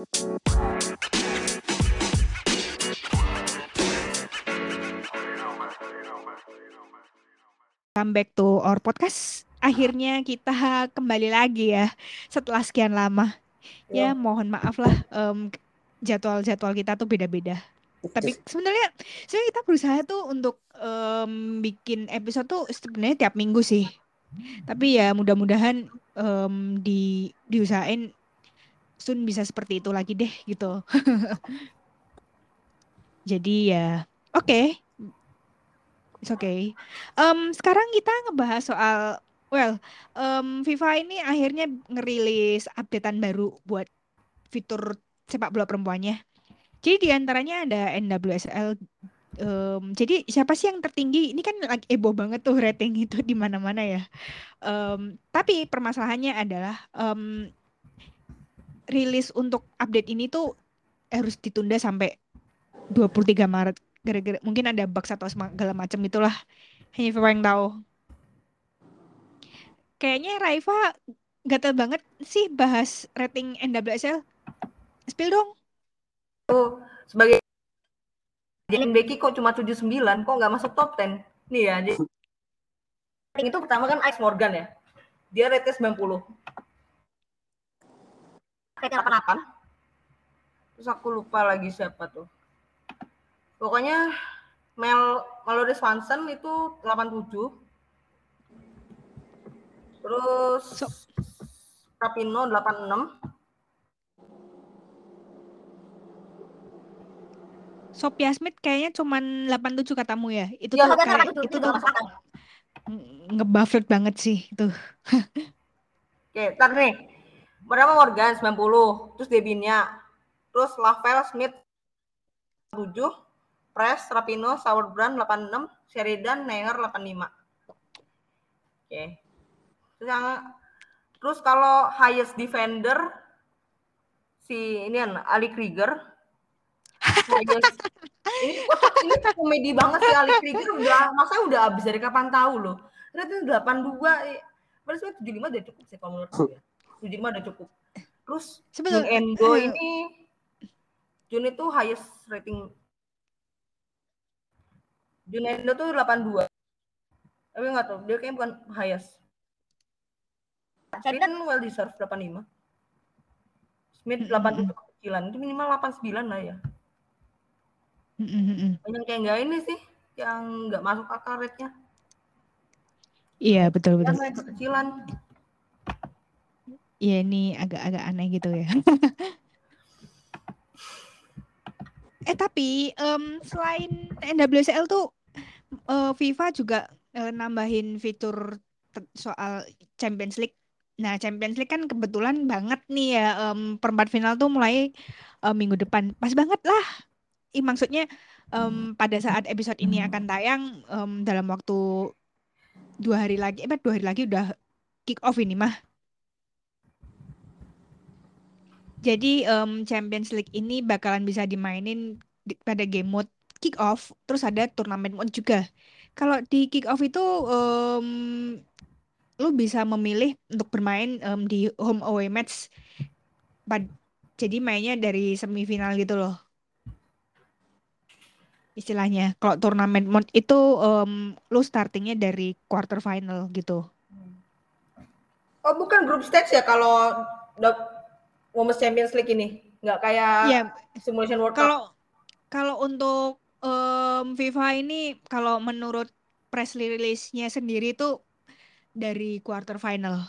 Come back to our podcast. Akhirnya kita kembali lagi ya setelah sekian lama. Ya mohon maaf lah um, jadwal-jadwal kita tuh beda-beda. Tapi sebenarnya sebenarnya kita berusaha tuh untuk um, bikin episode tuh sebenarnya tiap minggu sih. Tapi ya mudah-mudahan um, di diusahain Sun bisa seperti itu lagi deh gitu. Jadi ya oke. Okay. It's okay. Um, sekarang kita ngebahas soal well, um, FIFA ini akhirnya ngerilis updatean baru buat fitur sepak bola perempuannya. Jadi di antaranya ada NWSL. Um, jadi siapa sih yang tertinggi? Ini kan lagi ebo banget tuh rating itu di mana-mana ya. Um, tapi permasalahannya adalah um, rilis untuk update ini tuh harus ditunda sampai 23 Maret. Gara-gara mungkin ada bug atau segala macam itulah hanya Viva yang tahu. Kayaknya Raifa gatel banget sih bahas rating NWSL spill dong. Oh sebagai jadi Becky kok cuma 79 kok nggak masuk top 10 nih ya jadi itu pertama kan Ice Morgan ya. Dia rate 90 kayaknya 88 terus aku lupa lagi siapa tuh pokoknya Mel Melody Swanson itu 87 terus so. Rapino 86 Sophia Smith kayaknya cuman 87 katamu ya. Itu ya, tuh kayak, itu, itu tuh ngebuffet banget sih itu. Oke, ntar nih. Pertama Morgan 90, terus Debinya, terus Lavelle Smith 7, Press, Rapino, Sauerbrand 86, Sheridan, Nenger 85. Oke. Terus yang terus kalau highest defender si ini kan Ali Krieger. highest, ini, ini komedi banget sih Ali Krieger udah masa udah habis dari kapan tahu loh. Ternyata 82 Padahal sebenarnya 75 udah cukup sih kalau menurut gue. 75 udah cukup. Terus Sebetulnya Endo ini Jun itu highest rating Junendo tuh 82. Tapi nggak tahu, dia kayaknya bukan highest. Smith kan well deserved 85. Smith 87 kecilan, itu minimal 89 lah ya. Banyak kayak nggak ini sih, yang nggak masuk akal rate-nya. Iya, betul betul. Yang kecilan. Iya, ini agak-agak aneh gitu ya. eh tapi um, selain NWSL tuh uh, FIFA juga uh, nambahin fitur soal Champions League. Nah, Champions League kan kebetulan banget nih ya um, perempat final tuh mulai uh, minggu depan. Pas banget lah. I, maksudnya um, pada saat episode ini akan tayang um, dalam waktu dua hari lagi, eh dua hari lagi udah kick off ini mah. Jadi um, Champions League ini bakalan bisa dimainin di, pada game mode kick off terus ada turnamen mode juga. Kalau di kick off itu um, lu bisa memilih untuk bermain um, di home away match. Pad jadi mainnya dari semifinal gitu loh. Istilahnya kalau turnamen mode itu um, lu startingnya dari quarter final gitu. Oh bukan group stage ya? Kalau Women's Champions League ini nggak kayak yeah. simulation World Cup kalau kalau untuk um, FIFA ini kalau menurut press release-nya sendiri itu dari quarter final.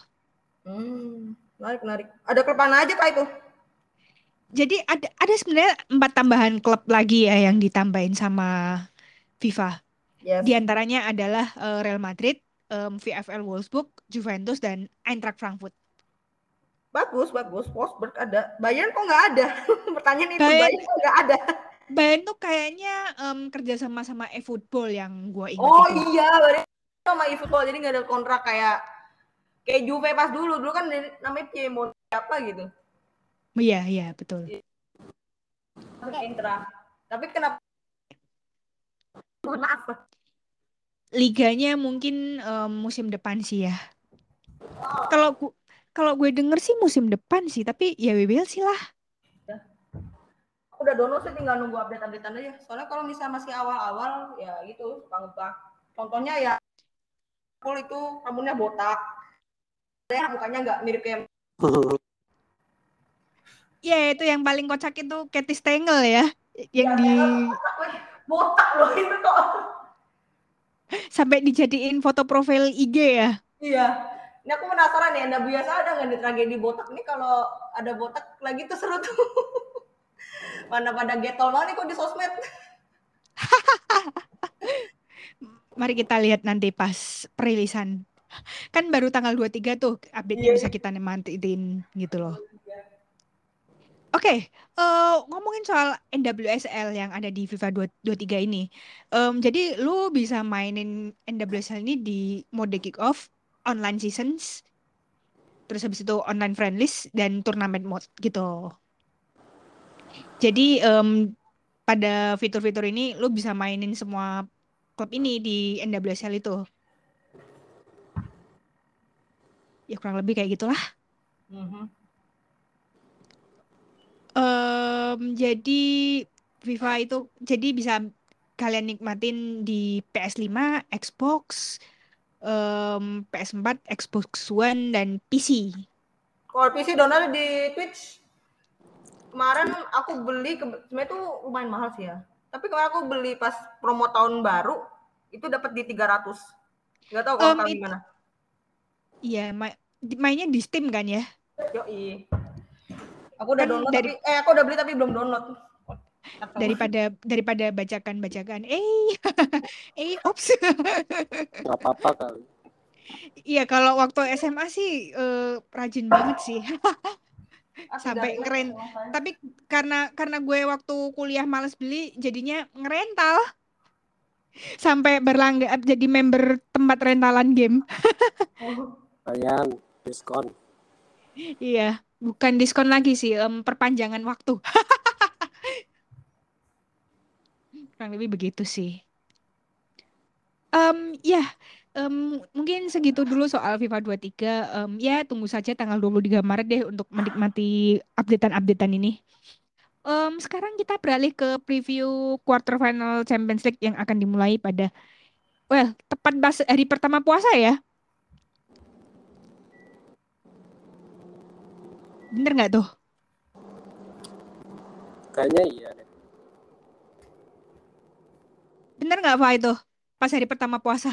Hmm, menarik, menarik. Ada klub mana aja Pak itu? Jadi ada ada sebenarnya empat tambahan klub lagi ya yang ditambahin sama FIFA. Yes. Di antaranya adalah uh, Real Madrid, um, VfL Wolfsburg, Juventus dan Eintracht Frankfurt. Bagus, bagus. Wolfsburg ada. Bayern kok nggak ada? Pertanyaan itu Bayern, Bayern kok nggak ada? Bayern tuh kayaknya um, kerja sama sama eFootball yang gue ingat. Oh itu. iya, berarti sama eFootball jadi nggak ada kontrak kayak kayak Juve pas dulu dulu kan namanya Piemonte apa gitu. Iya iya betul. Intra. Tapi kenapa? Maaf. Liganya mungkin um, musim depan sih ya. Oh. kalau gue denger sih musim depan sih, tapi ya WBL sih lah. udah download sih tinggal nunggu update-updatean aja. Soalnya kalau misalnya masih awal-awal ya gitu suka ngebug. Contohnya ya full itu rambutnya botak. Ada mukanya nggak mirip kayak Ya itu yang paling kocak itu Katy Stengel ya, yang Ya, di botak loh itu kok. sampai dijadiin foto profil IG ya. Iya. Ini aku penasaran ya, Anda biasa ada nggak di tragedi botak ini kalau ada botak lagi tuh seru tuh. Mana pada getol banget nih kok di sosmed. Mari kita lihat nanti pas perilisan. Kan baru tanggal 23 tuh update-nya Iya. bisa kita mantiin gitu loh. Oke, eh, ngomongin soal NWSL yang ada di FIFA 23 ini. Em, jadi lu bisa mainin NWSL ini di mode kick-off, online seasons, terus habis itu online friendlies dan turnamen mode gitu. Jadi em, pada fitur-fitur ini lu bisa mainin semua klub ini di NWSL itu. Ya kurang lebih kayak gitulah. Mhm. Em, jadi FIFA itu jadi bisa kalian nikmatin di PS5, Xbox, em, PS4, Xbox One dan PC. Kalau PC download di Twitch kemarin aku beli sebenarnya itu lumayan mahal sih ya. Tapi kemarin aku beli pas promo tahun baru itu dapat di 300. Nggak tahu kalau sekarang it- gimana. Iya, ma- mainnya di Steam kan ya? Yoi. Aku udah Kan download dari- tapi eh aku udah beli tapi belum download. Atau- Daripada daripada bacakan-bacakan. Eh, eh, ops. nggak apa-apa kali Iya, kalau waktu SMA sih eh, rajin banget sih. Sampai 300 ngeren. makanya. Tapi karena karena gue waktu kuliah males beli, jadinya ngerental. Sampai berlangganan jadi member tempat rentalan game. Oh, kalian diskon Iya, bukan diskon lagi sih, em, perpanjangan waktu. Kurang lebih begitu sih. Em, ya, em, mungkin segitu dulu soal FIFA 23. Em, ya, tunggu saja tanggal 23 Maret deh untuk menikmati updatean-updatean ini. Em, sekarang kita beralih ke preview quarter final Champions League yang akan dimulai pada, well, tepat pas hari pertama puasa ya. Bener nggak tuh? kayaknya iya deh Bener nggak Pak itu? Pas hari pertama puasa.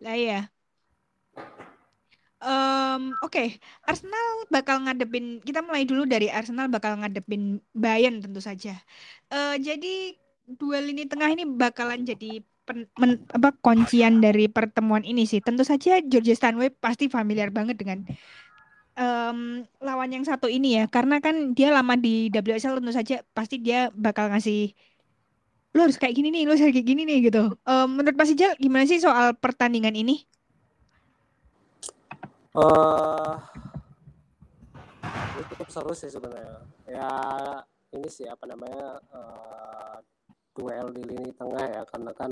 Lah ya. Em, Oke, Arsenal bakal ngadepin. Kita mulai dulu dari Arsenal bakal ngadepin Bayern tentu saja. Eh, jadi dua lini tengah ini bakalan jadi pen- men- apa kuncian dari pertemuan ini sih. Tentu saja George Stanway pasti familiar banget dengan em, lawan yang satu ini ya, karena kan dia lama di WSL tentu saja pasti dia bakal ngasih lu harus kayak gini nih, lu harus kayak gini nih gitu. Em, menurut Mas Ijal gimana sih soal pertandingan ini? ini cukup seru sih sebenarnya ya ini sih apa namanya eh, duel di lini tengah ya karena kan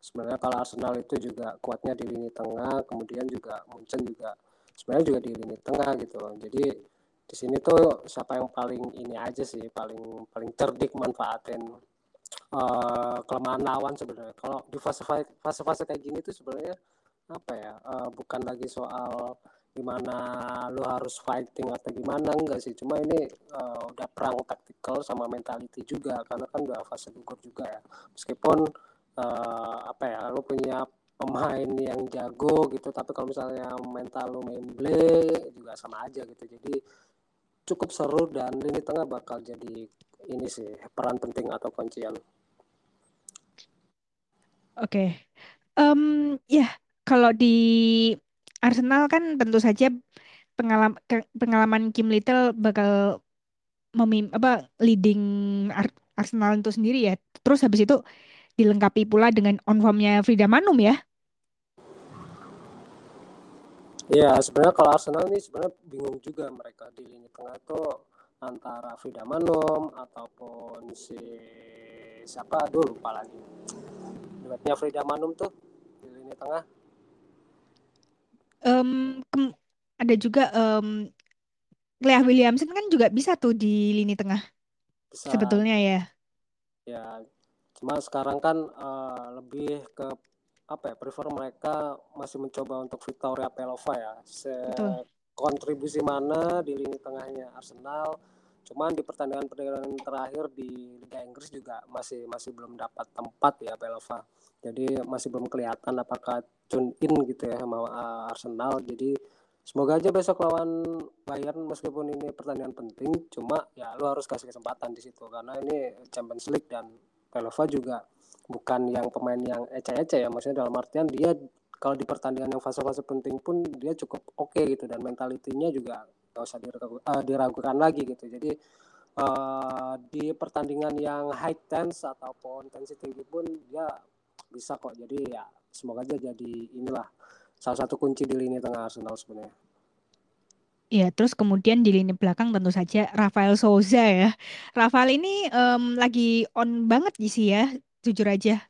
sebenarnya kalau Arsenal itu juga kuatnya di lini tengah kemudian juga Munchen juga sebenarnya juga di lini tengah gitu loh. Jadi di sini tuh siapa yang paling ini aja sih paling paling cerdik manfaatin eh, kelemahan lawan sebenarnya. Kalau di fase fase kayak gini tuh sebenarnya apa ya eh, bukan lagi soal gimana lu harus fighting atau gimana enggak sih. Cuma ini eh, udah perang taktikal sama mentality juga karena kan udah fase gugur juga ya. Meskipun eh, apa ya lu punya pemain yang jago gitu tapi kalau misalnya mental lu memble juga sama aja gitu jadi cukup seru dan lini tengah bakal jadi ini sih peran penting atau kuncian Oke. Em, ya, kalau di Arsenal kan tentu saja pengalaman pengalaman Kim Little bakal memim apa leading Ar- Arsenal itu sendiri ya. Terus habis itu dilengkapi pula dengan on formnya Frida Manum ya. Iya, sebenarnya kalau Arsenal ini sebenarnya bingung juga mereka di lini tengah itu antara Frida Manum ataupun si siapa dulu lupa lagi. Duetnya Frida Manum tuh di lini tengah. Em, kem- ada juga em, Leah Williamson kan juga bisa tuh di lini tengah bisa sebetulnya ya. ya cuma sekarang kan uh, lebih ke apa ya prefer mereka masih mencoba untuk Victoria Pelova ya. Se Betul. kontribusi mana di lini tengahnya Arsenal cuman di pertandingan pertandingan terakhir di Liga Inggris juga masih masih belum dapat tempat ya Pelova jadi masih belum kelihatan apakah tune in gitu ya sama uh, Arsenal. Jadi semoga aja besok lawan Bayern meskipun ini pertandingan penting cuma ya lu harus kasih kesempatan di situ karena ini Champions League dan Pelova juga bukan yang pemain yang eceh-eceh ya maksudnya dalam artian dia kalau di pertandingan yang fase-fase penting pun dia cukup oke okay gitu dan mentalitinya juga gak usah diragukan, uh, diragukan lagi gitu. Jadi uh, di pertandingan yang high tense ataupun tensi tinggi pun dia bisa kok. Jadi ya semoga aja jadi inilah salah satu kunci di lini tengah Arsenal sebenarnya. Ya, terus kemudian di lini belakang tentu saja Rafael Souza ya. Rafael ini um, lagi on banget sih ya, jujur aja.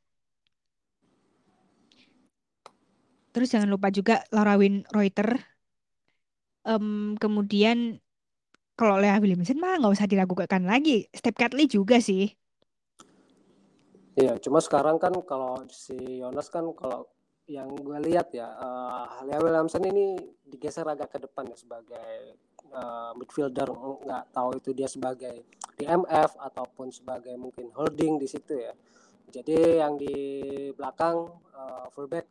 Terus jangan lupa juga Larawin Reuter. Um, kemudian kalau Lea Williamson mah nggak usah diragukan lagi. Step Catley juga sih. Iya, cuma sekarang kan kalau si Yonas kan kalau yang gue lihat ya, uh, Lea Williamson ini digeser agak ke depan ya sebagai uh, midfielder. Nggak tahu itu dia sebagai DMF ataupun sebagai mungkin holding di situ ya. Jadi yang di belakang uh, fullback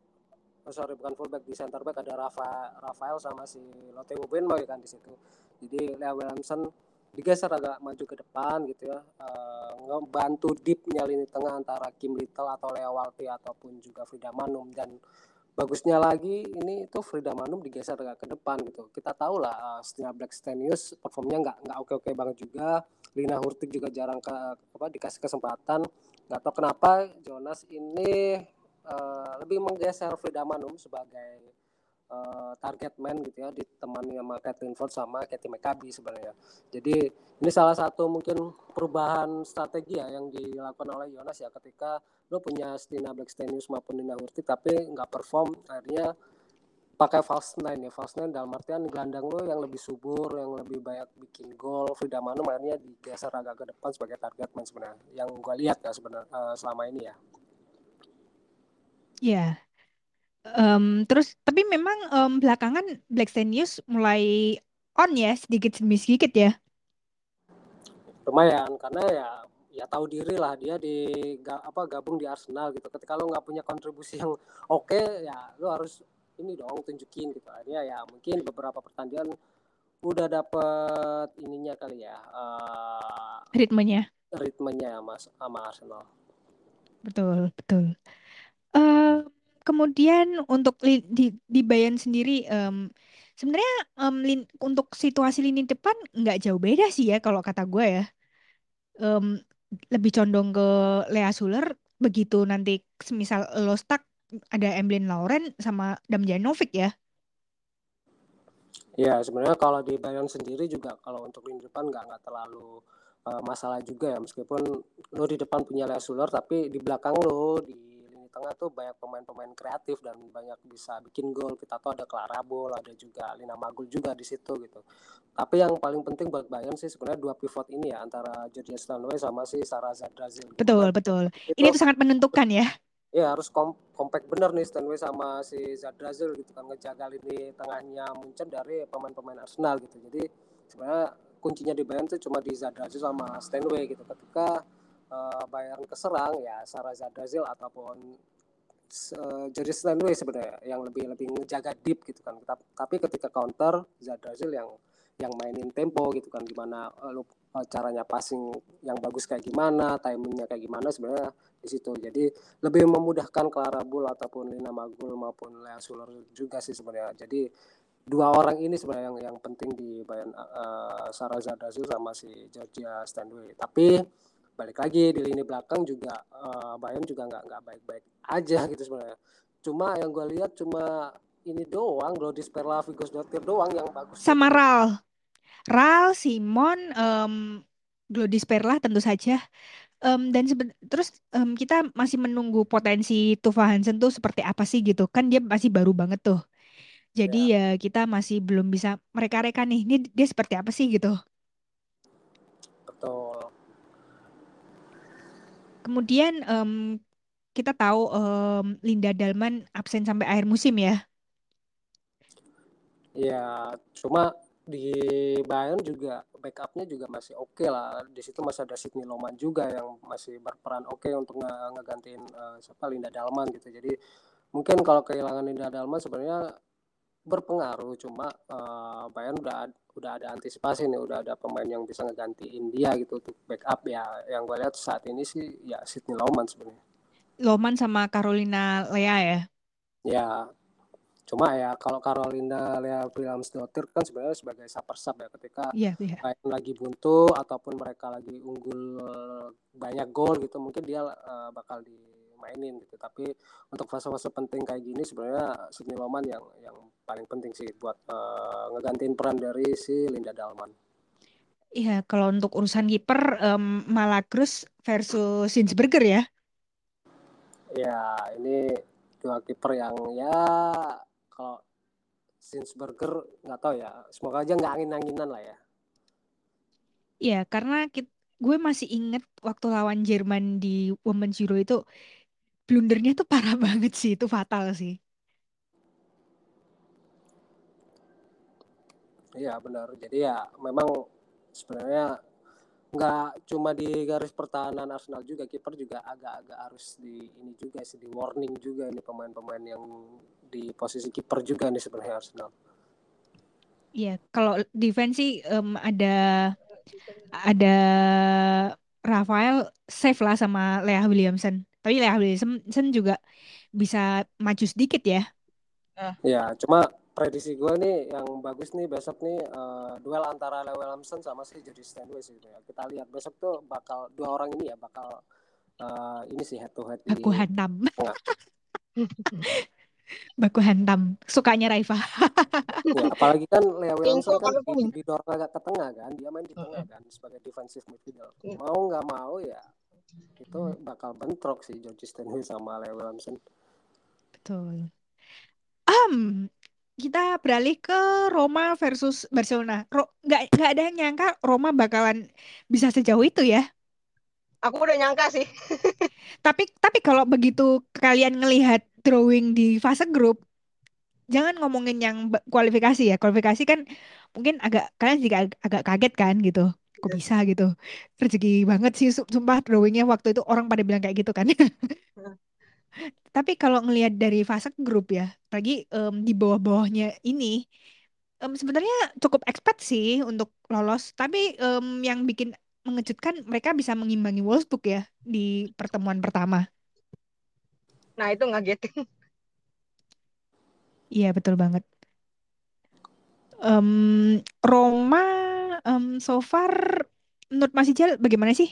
oh sorry bukan fullback di center back ada Rafa Rafael sama si Lotte Benboy kan di situ. Jadi Lea Williamson digeser agak maju ke depan gitu ya uh, ngebantu deepnya lini tengah antara Kim Little atau Lea Walti ataupun juga Frida Manum. Dan bagusnya lagi ini itu Frida Manum digeser agak ke depan gitu. Kita tahu lah uh, setelah Black Stenius performnya nggak nggak oke oke banget juga. Lina Hurtig juga jarang ke apa dikasih kesempatan nggak tahu kenapa Jonas ini uh, lebih menggeser Frida Manum sebagai uh, target man gitu ya ditemani sama Kathleen Ford sama Katie McCabe sebenarnya. Jadi ini salah satu mungkin perubahan strategi ya yang dilakukan oleh Jonas ya ketika lo punya Stina Blackstenius maupun Nina Hurti tapi nggak perform akhirnya pakai false nine ya false nine dalam artian gelandang lo yang lebih subur yang lebih banyak bikin gol Frida Manum akhirnya digeser agak ke depan sebagai target man sebenarnya yang gue lihat ya sebenarnya uh, selama ini ya Ya. Um, terus tapi memang um, belakangan Black News mulai on ya sedikit demi sedikit ya. Lumayan karena ya ya tahu diri lah dia di apa gabung di Arsenal gitu. Ketika lo nggak punya kontribusi yang oke okay, ya lo harus ini dong tunjukin gitu. Akhirnya ya mungkin beberapa pertandingan udah dapet ininya kali ya uh, ritmenya. ritmenya mas sama Arsenal. Betul betul. Uh, kemudian untuk li, di, di Bayan sendiri um, sebenarnya um, lin, untuk situasi lini depan nggak jauh beda sih ya kalau kata gue ya. Um, lebih condong ke Lea Suler begitu nanti semisal lo stuck ada Emblin Lauren sama Damjanovic ya Ya sebenarnya kalau di Bayern sendiri juga kalau untuk lini depan nggak nggak terlalu uh, masalah juga ya meskipun lo di depan punya Lea Suler tapi di belakang lo di tengah tuh banyak pemain-pemain kreatif dan banyak bisa bikin gol. Kita tahu ada Clara Bol, ada juga Lina Magul juga di situ gitu. Tapi yang paling penting buat Bayern sih sebenarnya dua pivot ini ya antara Georgia Stanway sama si Sarah Zadrazil. Gitu. Betul, betul. Itu, ini tuh sangat menentukan ya. Ya harus kom kompak bener nih Stanway sama si Zadrazil gitu kan ngejaga lini tengahnya Munchen dari pemain-pemain Arsenal gitu. Jadi sebenarnya kuncinya di Bayern tuh cuma di Zadrazil sama Stanway gitu. Ketika uh, Bayern keserang ya Sarah Zadrazil ataupun uh, Jerry Stanley sebenarnya yang lebih lebih ngejaga deep gitu kan. Tapi ketika counter Zadrazil yang yang mainin tempo gitu kan gimana uh, uh, caranya passing yang bagus kayak gimana, timingnya kayak gimana sebenarnya di situ. Jadi lebih memudahkan Clara Bull ataupun Lina Magul maupun Lea Suler juga sih sebenarnya. Jadi dua orang ini sebenarnya yang yang penting di Bayern uh, Sarah Zadrazil sama si Georgia Stanley. Tapi balik lagi di lini belakang juga uh, Bayern juga nggak nggak baik-baik aja gitu sebenarnya. Cuma yang gue lihat cuma ini doang Glodis Perla, Vigos Dotir doang yang bagus. Sama Ral. Ral, Simon, um, Glodis Perla tentu saja. Um, dan terus um, kita masih menunggu potensi Tufa Hansen tuh seperti apa sih gitu kan dia masih baru banget tuh. Jadi ya kita masih belum bisa mereka-reka nih, ini dia seperti apa sih gitu. betul Kemudian em, kita tahu em, Linda Dalman absen sampai akhir musim ya. ya cuma di Bayern juga backupnya juga masih oke lah. Di situ masih ada Sidney Loman juga yang masih berperan oke untuk nge- ngegantiin eh, siapa Linda Dalman gitu. Jadi mungkin kalau kehilangan Linda Dalman sebenarnya berpengaruh cuma eh, Bayern udah udah ada antisipasi nih udah ada pemain yang bisa ngegantiin dia gitu untuk backup ya. Yang gue lihat saat ini sih ya Sidney Loman sebenarnya. Loman sama Carolina Lea ya. ya cuma ya kalau Carolina Lea Williams-Dottir kan sebenarnya sebagai super sub ya ketika iya. Bayern lagi buntu ataupun mereka lagi unggul eh, banyak gol gitu mungkin dia eh, bakal dimainin gitu tapi untuk fase-fase penting kayak gini sebenarnya Sidney Loman yang yang paling penting sih buat eh, ngegantiin peran dari si Linda Dalman Iya, kalau untuk urusan kiper em, Malakrus versus Sinsberger ya. ya ini dua kiper yang ya kalau Sinsberger nggak tahu ya semoga aja nggak angin-anginan lah ya Iya, karena kit- gue masih inget waktu lawan Jerman di Women's Euro itu blundernya tuh parah banget sih, itu fatal sih. Iya benar. Jadi ya memang sebenarnya nggak cuma di garis pertahanan Arsenal juga kiper juga agak-agak harus di ini juga sih di warning juga ini pemain-pemain yang di posisi kiper juga nih sebenarnya Arsenal. Iya, kalau defense sih em, ada ada Rafael safe lah sama Lea Williamson. Tapi Lea Williamson juga bisa maju sedikit ya. Ya cuma prediksi gue nih yang bagus nih besok nih eh, duel antara Leo Williamson sama si Jody Stanway sih ya. Kita lihat besok tuh bakal dua orang ini ya bakal eh, ini sih head to head di Baku hantam. Baku hantam. Sukanya Raifa. Ya, apalagi kan Lea Williamson Info kan di, didorong agak ke tengah kan, dia main di tengah kan sebagai defensive midfielder. Iya. Mau nggak mau ya itu bakal bentrok sih George Stanley sama Lea Williamson. Betul. Am, kita beralih ke Roma versus Barcelona. Ro nggak nggak ada yang nyangka Roma bakalan bisa sejauh itu ya. Aku udah nyangka sih. Tapi tapi kalau begitu kalian ngelihat drawing di fase grup, jangan ngomongin yang kualifikasi ya. Kualifikasi kan mungkin agak kalian juga ag- agak kaget kan gitu. Kok bisa gitu. Rezeki banget sih su- sumpah drawingnya waktu itu orang pada bilang kayak gitu kan. Tapi kalau ngelihat dari fase grup ya, lagi em, di bawah-bawahnya ini em, sebenarnya cukup expect sih untuk lolos. Tapi em, yang bikin mengejutkan mereka bisa mengimbangi Wolfsburg ya di pertemuan pertama. Nah itu ngagetin. Iya betul banget. Em, Roma em, so far menurut Mas Ijal bagaimana sih?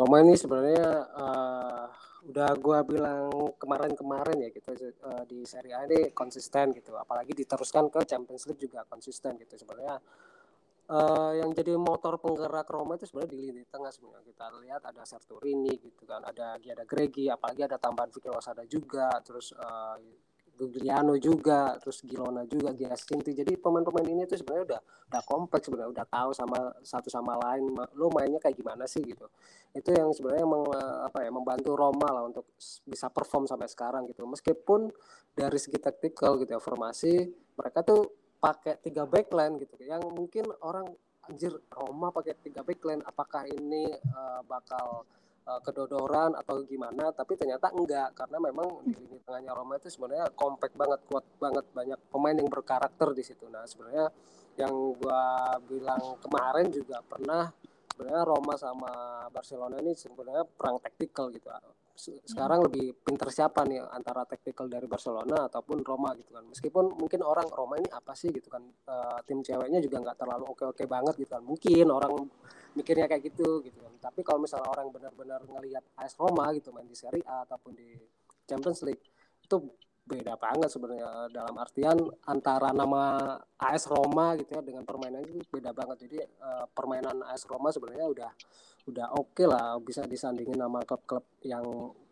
Roma ini sebenarnya eh, udah gua bilang kemarin-kemarin ya gitu eh, di Serie A ini konsisten gitu. Apalagi diteruskan ke Champions League juga konsisten gitu. Sebenarnya eh, yang jadi motor penggerak Roma itu sebenarnya di lini tengah sebenarnya kita lihat ada Serturini gitu kan ada Giada Gregi apalagi ada tambahan Vicky Losada juga terus eh, Gugliano juga terus Girona juga Giacinti. Jadi pemain-pemain ini tuh sebenarnya udah udah kompleks sebenarnya udah tahu sama satu sama lain lo mainnya kayak gimana sih gitu. Itu yang sebenarnya meng- apa ya membantu Roma lah untuk bisa perform sampai sekarang gitu. Meskipun dari segi taktikal gitu ya formasi mereka tuh pakai tiga backline gitu. Yang mungkin orang anjir Roma pakai tiga backline apakah ini eh, bakal eh, kedodoran atau gimana tapi ternyata enggak karena memang di lini tengahnya Roma itu sebenarnya compact banget kuat banget banyak pemain yang berkarakter di situ. Nah sebenarnya yang gua bilang kemarin juga pernah sebenarnya Roma sama Barcelona ini sebenarnya perang taktikal gitu sekarang lebih pinter siapa nih antara taktikal dari Barcelona ataupun Roma gitu kan. Meskipun mungkin orang Roma ini apa sih gitu kan Eh, tim ceweknya juga nggak terlalu oke-oke banget gitu kan. Mungkin orang mikirnya kayak gitu gitu kan. Tapi kalau misalnya orang benar-benar ngelihat AS Roma gitu main di Serie A ataupun di Champions League itu beda banget sebenarnya dalam artian antara nama AS Roma gitu ya dengan permainan itu beda banget jadi eh, permainan AS Roma sebenarnya udah udah oke lah bisa disandingin nama klub-klub yang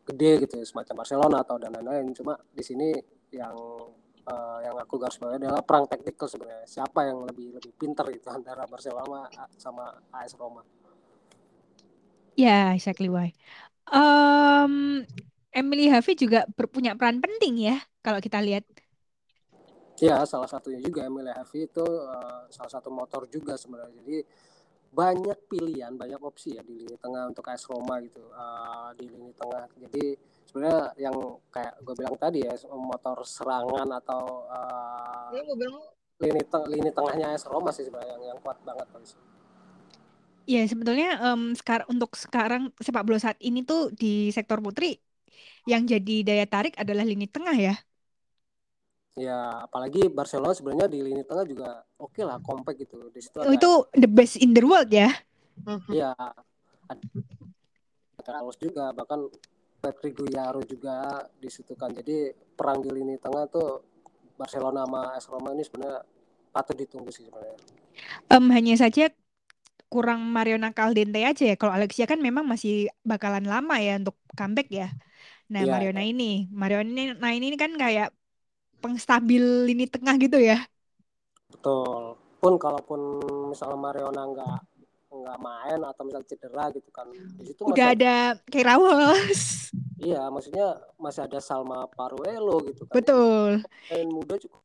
gede gitu ya, semacam Barcelona atau dan lain-lain cuma di sini yang uh, yang aku garis bawahi adalah perang taktikal sebenarnya. Siapa yang lebih lebih pintar itu antara Barcelona sama AS Roma. Ya, yeah, exactly why. Um, Emily Harvey juga punya peran penting ya kalau kita lihat. Ya, salah satunya juga Emily Harvey itu uh, salah satu motor juga sebenarnya. Jadi banyak pilihan, banyak opsi ya di lini tengah untuk AS Roma gitu uh, di lini tengah. Jadi sebenarnya yang kayak gue bilang tadi ya motor serangan atau uh, ya, lini teng lini tengahnya AS Roma sih sebenarnya yang, yang kuat banget kan. Ya sebetulnya um, sekar untuk sekarang sepak bola saat ini tuh di sektor putri yang jadi daya tarik adalah lini tengah ya. Ya, apalagi Barcelona sebenarnya di lini tengah juga oke okay lah, compact gitu. Di situ oh, itu the best in the world ya. Iya. Ada Carlos juga, bahkan Patrick Guyaro juga di situ kan. Jadi perang di lini tengah tuh Barcelona sama AS Roma ini sebenarnya patut ditunggu sih sebenarnya. Um, hanya saja kurang Mariona Caldente aja ya. Kalau Alexia kan memang masih bakalan lama ya untuk comeback ya. Nah, ya, Mariona ini, Mariona ini, nah ini kan kayak pengstabil lini tengah gitu ya. Betul. Pun kalaupun misalnya Mariona nggak nggak main atau misalnya cedera gitu kan di situ udah masih, ada Kairawos iya maksudnya masih ada Salma Paruelo gitu kan betul main muda cukup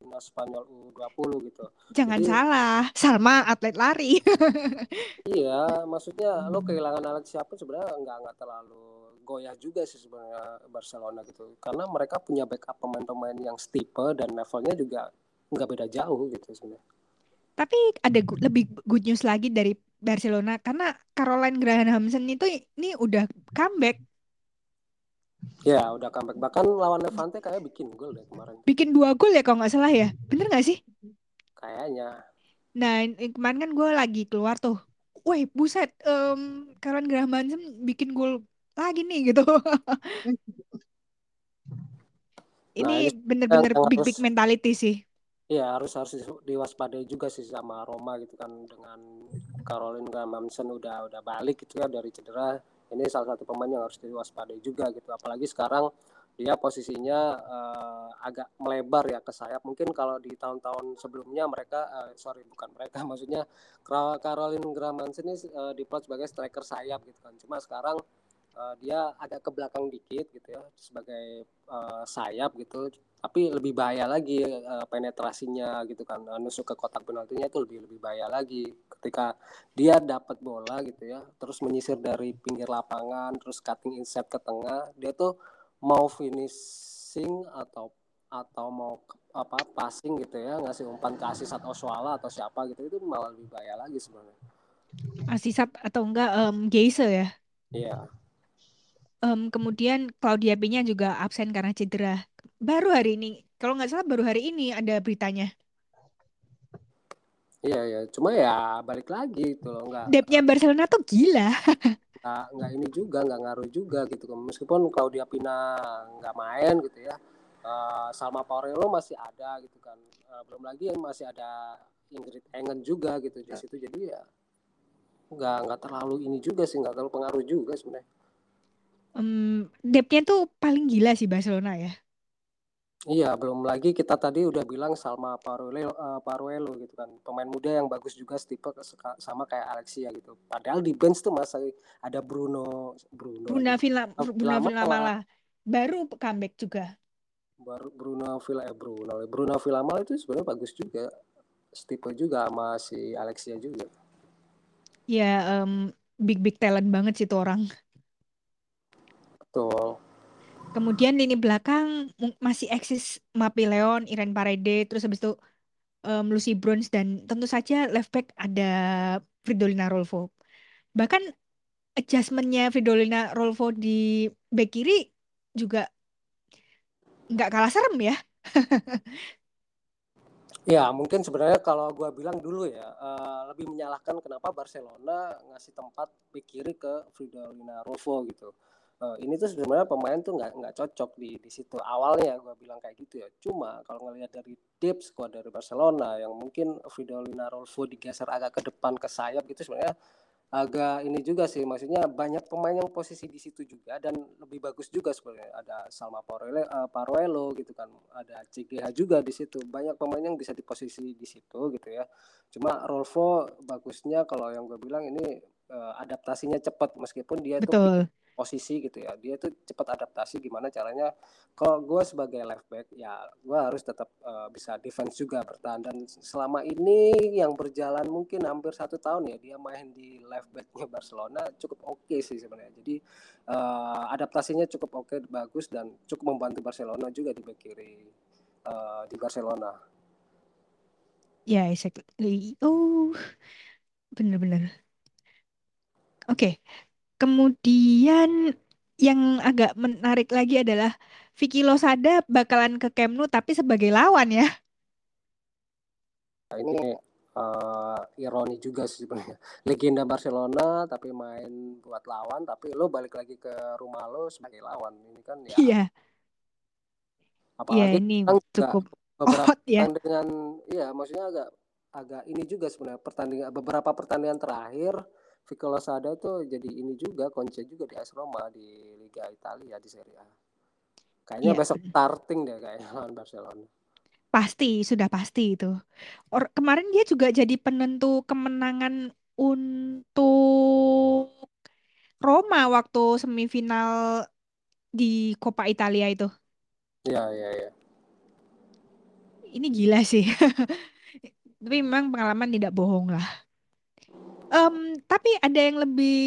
timnas Spanyol U20 gitu. Jangan Jadi, salah, Salma atlet lari. iya, maksudnya lo kehilangan Alex siapa sebenarnya nggak nggak terlalu goyah juga sih sebenarnya Barcelona gitu. Karena mereka punya backup pemain-pemain yang stipe dan levelnya juga nggak beda jauh gitu sebenarnya. Tapi ada good, lebih good news lagi dari Barcelona karena Caroline Graham-Hansen itu ini udah comeback Ya, udah comeback. Bahkan lawan Levante kayak bikin gol deh kemarin. Bikin dua gol ya kalau nggak salah ya. Bener nggak sih? Kayaknya. Nah, kemarin kan gue lagi keluar tuh. Wih, buset. Um, Karen Graham Hansen bikin gol lagi nih gitu. ini nah, bener-bener big big mentality sih. Iya harus harus diwaspadai juga sih sama Roma gitu kan dengan Caroline Hansen udah udah balik gitu ya dari cedera ini salah satu pemain yang harus diwaspadai juga gitu apalagi sekarang dia posisinya uh, agak melebar ya ke sayap mungkin kalau di tahun-tahun sebelumnya mereka uh, sorry bukan mereka maksudnya Caroline Gramansen ini uh, diplot sebagai striker sayap gitu kan cuma sekarang uh, dia agak ke belakang dikit gitu ya sebagai uh, sayap gitu. Tapi lebih bahaya lagi uh, penetrasinya gitu kan. Nusuk ke kotak penaltinya itu lebih lebih bahaya lagi. Ketika dia dapat bola gitu ya terus menyisir dari pinggir lapangan terus cutting inside ke tengah dia tuh mau finishing atau atau mau apa passing gitu ya ngasih umpan ke Asisat Oswala atau siapa gitu itu malah lebih bahaya lagi sebenarnya. Asisat atau enggak um, Geise ya? Iya um, kemudian Claudia B-nya juga absen karena cedera. Baru hari ini kalau nggak salah baru hari ini ada beritanya. Iya iya. Cuma ya balik lagi itu loh nggak depnya Barcelona tuh gila. Nggak nggak ini juga nggak ngaruh juga gitu. Meskipun Claudia Pina nggak main gitu ya uh, Salma Paurelo masih ada gitu kan. Uh, belum lagi yang masih ada Ingrid Engen juga gitu di situ. Jadi ya nggak nggak terlalu ini juga sih nggak terlalu pengaruh juga sebenarnya um, depthnya tuh paling gila sih Barcelona ya Iya, belum lagi kita tadi udah bilang Salma Paruelo, uh, Paruelo gitu kan. Pemain muda yang bagus juga tipe sama kayak Alexia gitu. Padahal di bench tuh masih ada Bruno Bruno. Bruno Villa Bruno Villa malah baru comeback juga. Baru Bruno Villa eh Bruno Bruno Villamala itu sebenarnya bagus juga. Tipe juga sama si Alexia juga. Ya, um, big big talent banget sih tuh orang. Betul. Kemudian lini belakang masih eksis Mapi Leon, Irene Parede, terus habis itu um, Lucy Bronze dan tentu saja left back ada Fridolina Rolfo. Bahkan adjustmentnya Fridolina Rolfo di back kiri juga nggak kalah serem ya. ya mungkin sebenarnya kalau gue bilang dulu ya uh, lebih menyalahkan kenapa Barcelona ngasih tempat back kiri ke Fridolina Rolfo gitu uh, ini tuh sebenarnya pemain tuh nggak nggak cocok di di situ. Awalnya gue bilang kayak gitu ya. Cuma kalau ngelihat dari depth squad dari Barcelona yang mungkin Fridolina Rolfo digeser agak ke depan ke sayap gitu sebenarnya agak ini juga sih. Maksudnya banyak pemain yang posisi di situ juga dan lebih bagus juga sebenarnya. Ada Salma Paruelo, uh, Paruelo gitu kan. Ada CGH juga di situ. Banyak pemain yang bisa di posisi di situ gitu ya. Cuma Rolfo bagusnya kalau yang gue bilang ini uh, adaptasinya cepat meskipun dia Betul. tuh posisi gitu ya. Dia tuh cepat adaptasi gimana caranya. Kalau gue sebagai left back ya gue harus tetap uh, bisa defense juga bertahan. Dan selama ini yang berjalan mungkin hampir satu tahun ya dia main di left backnya Barcelona cukup oke okay sih sebenarnya. Jadi uh, adaptasinya cukup oke okay, bagus dan cukup membantu Barcelona juga di back kiri uh, di Barcelona. Ya yeah, exactly. Oh bener-bener. Oke okay. Kemudian yang agak menarik lagi adalah Vicky Losada bakalan ke Nou tapi sebagai lawan ya. Ini uh, ironi juga sih sebenarnya. Legenda Barcelona tapi main buat lawan tapi lo balik lagi ke rumah lo sebagai lawan. Ini kan ya. Iya. Apalagi ya, ini cukup beberapa hot ya. Dengan iya maksudnya agak agak ini juga sebenarnya pertandingan beberapa pertandingan terakhir Vico Losada tuh jadi ini juga kunci juga di AS Roma di Liga Italia di Serie A. Kayaknya yeah. besok starting deh kayaknya lawan Barcelona. Pasti, sudah pasti itu. Or, kemarin dia juga jadi penentu kemenangan untuk Roma waktu semifinal di Coppa Italia itu. Iya, iya, iya. Ini gila sih. Tapi memang pengalaman tidak bohong lah. Um, tapi ada yang lebih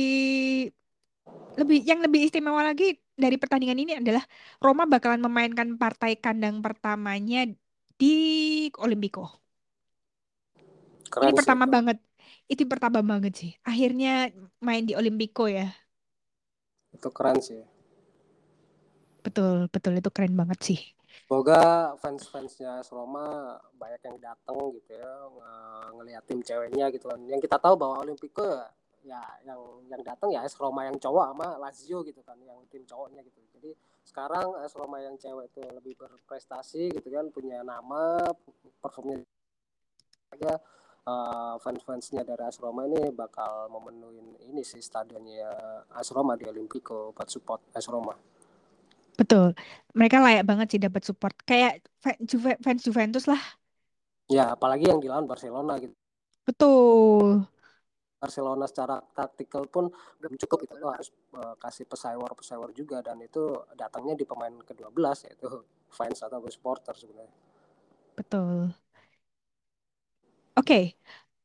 lebih yang lebih istimewa lagi dari pertandingan ini adalah Roma bakalan memainkan partai kandang pertamanya di Olimpico. Keren ini pertama itu. banget. Itu pertama banget sih. Akhirnya main di Olimpico ya. Itu keren sih. Betul, betul itu keren banget sih. Semoga fans-fansnya Roma banyak yang datang gitu ya ng ngelihat tim ceweknya gitu kan. Yang kita tahu bahwa Olimpico ya yang yang datang ya AS Roma yang cowok sama Lazio gitu kan yang tim cowoknya gitu. Jadi sekarang AS Roma yang cewek itu lebih berprestasi gitu kan punya nama performnya ya uh, fans-fansnya dari AS Roma ini bakal memenuhi ini sih stadionnya AS Roma di Olimpico buat support AS Roma. Betul. Mereka layak banget sih dapat support. Kayak Juve, fans Juventus lah. Ya, apalagi yang dilawan Barcelona gitu. Betul. Barcelona secara taktikal pun belum cukup itu harus uh, kasih pesawer-pesawer juga dan itu datangnya di pemain ke-12 yaitu fans atau supporter sebenarnya. Betul. Oke. Okay.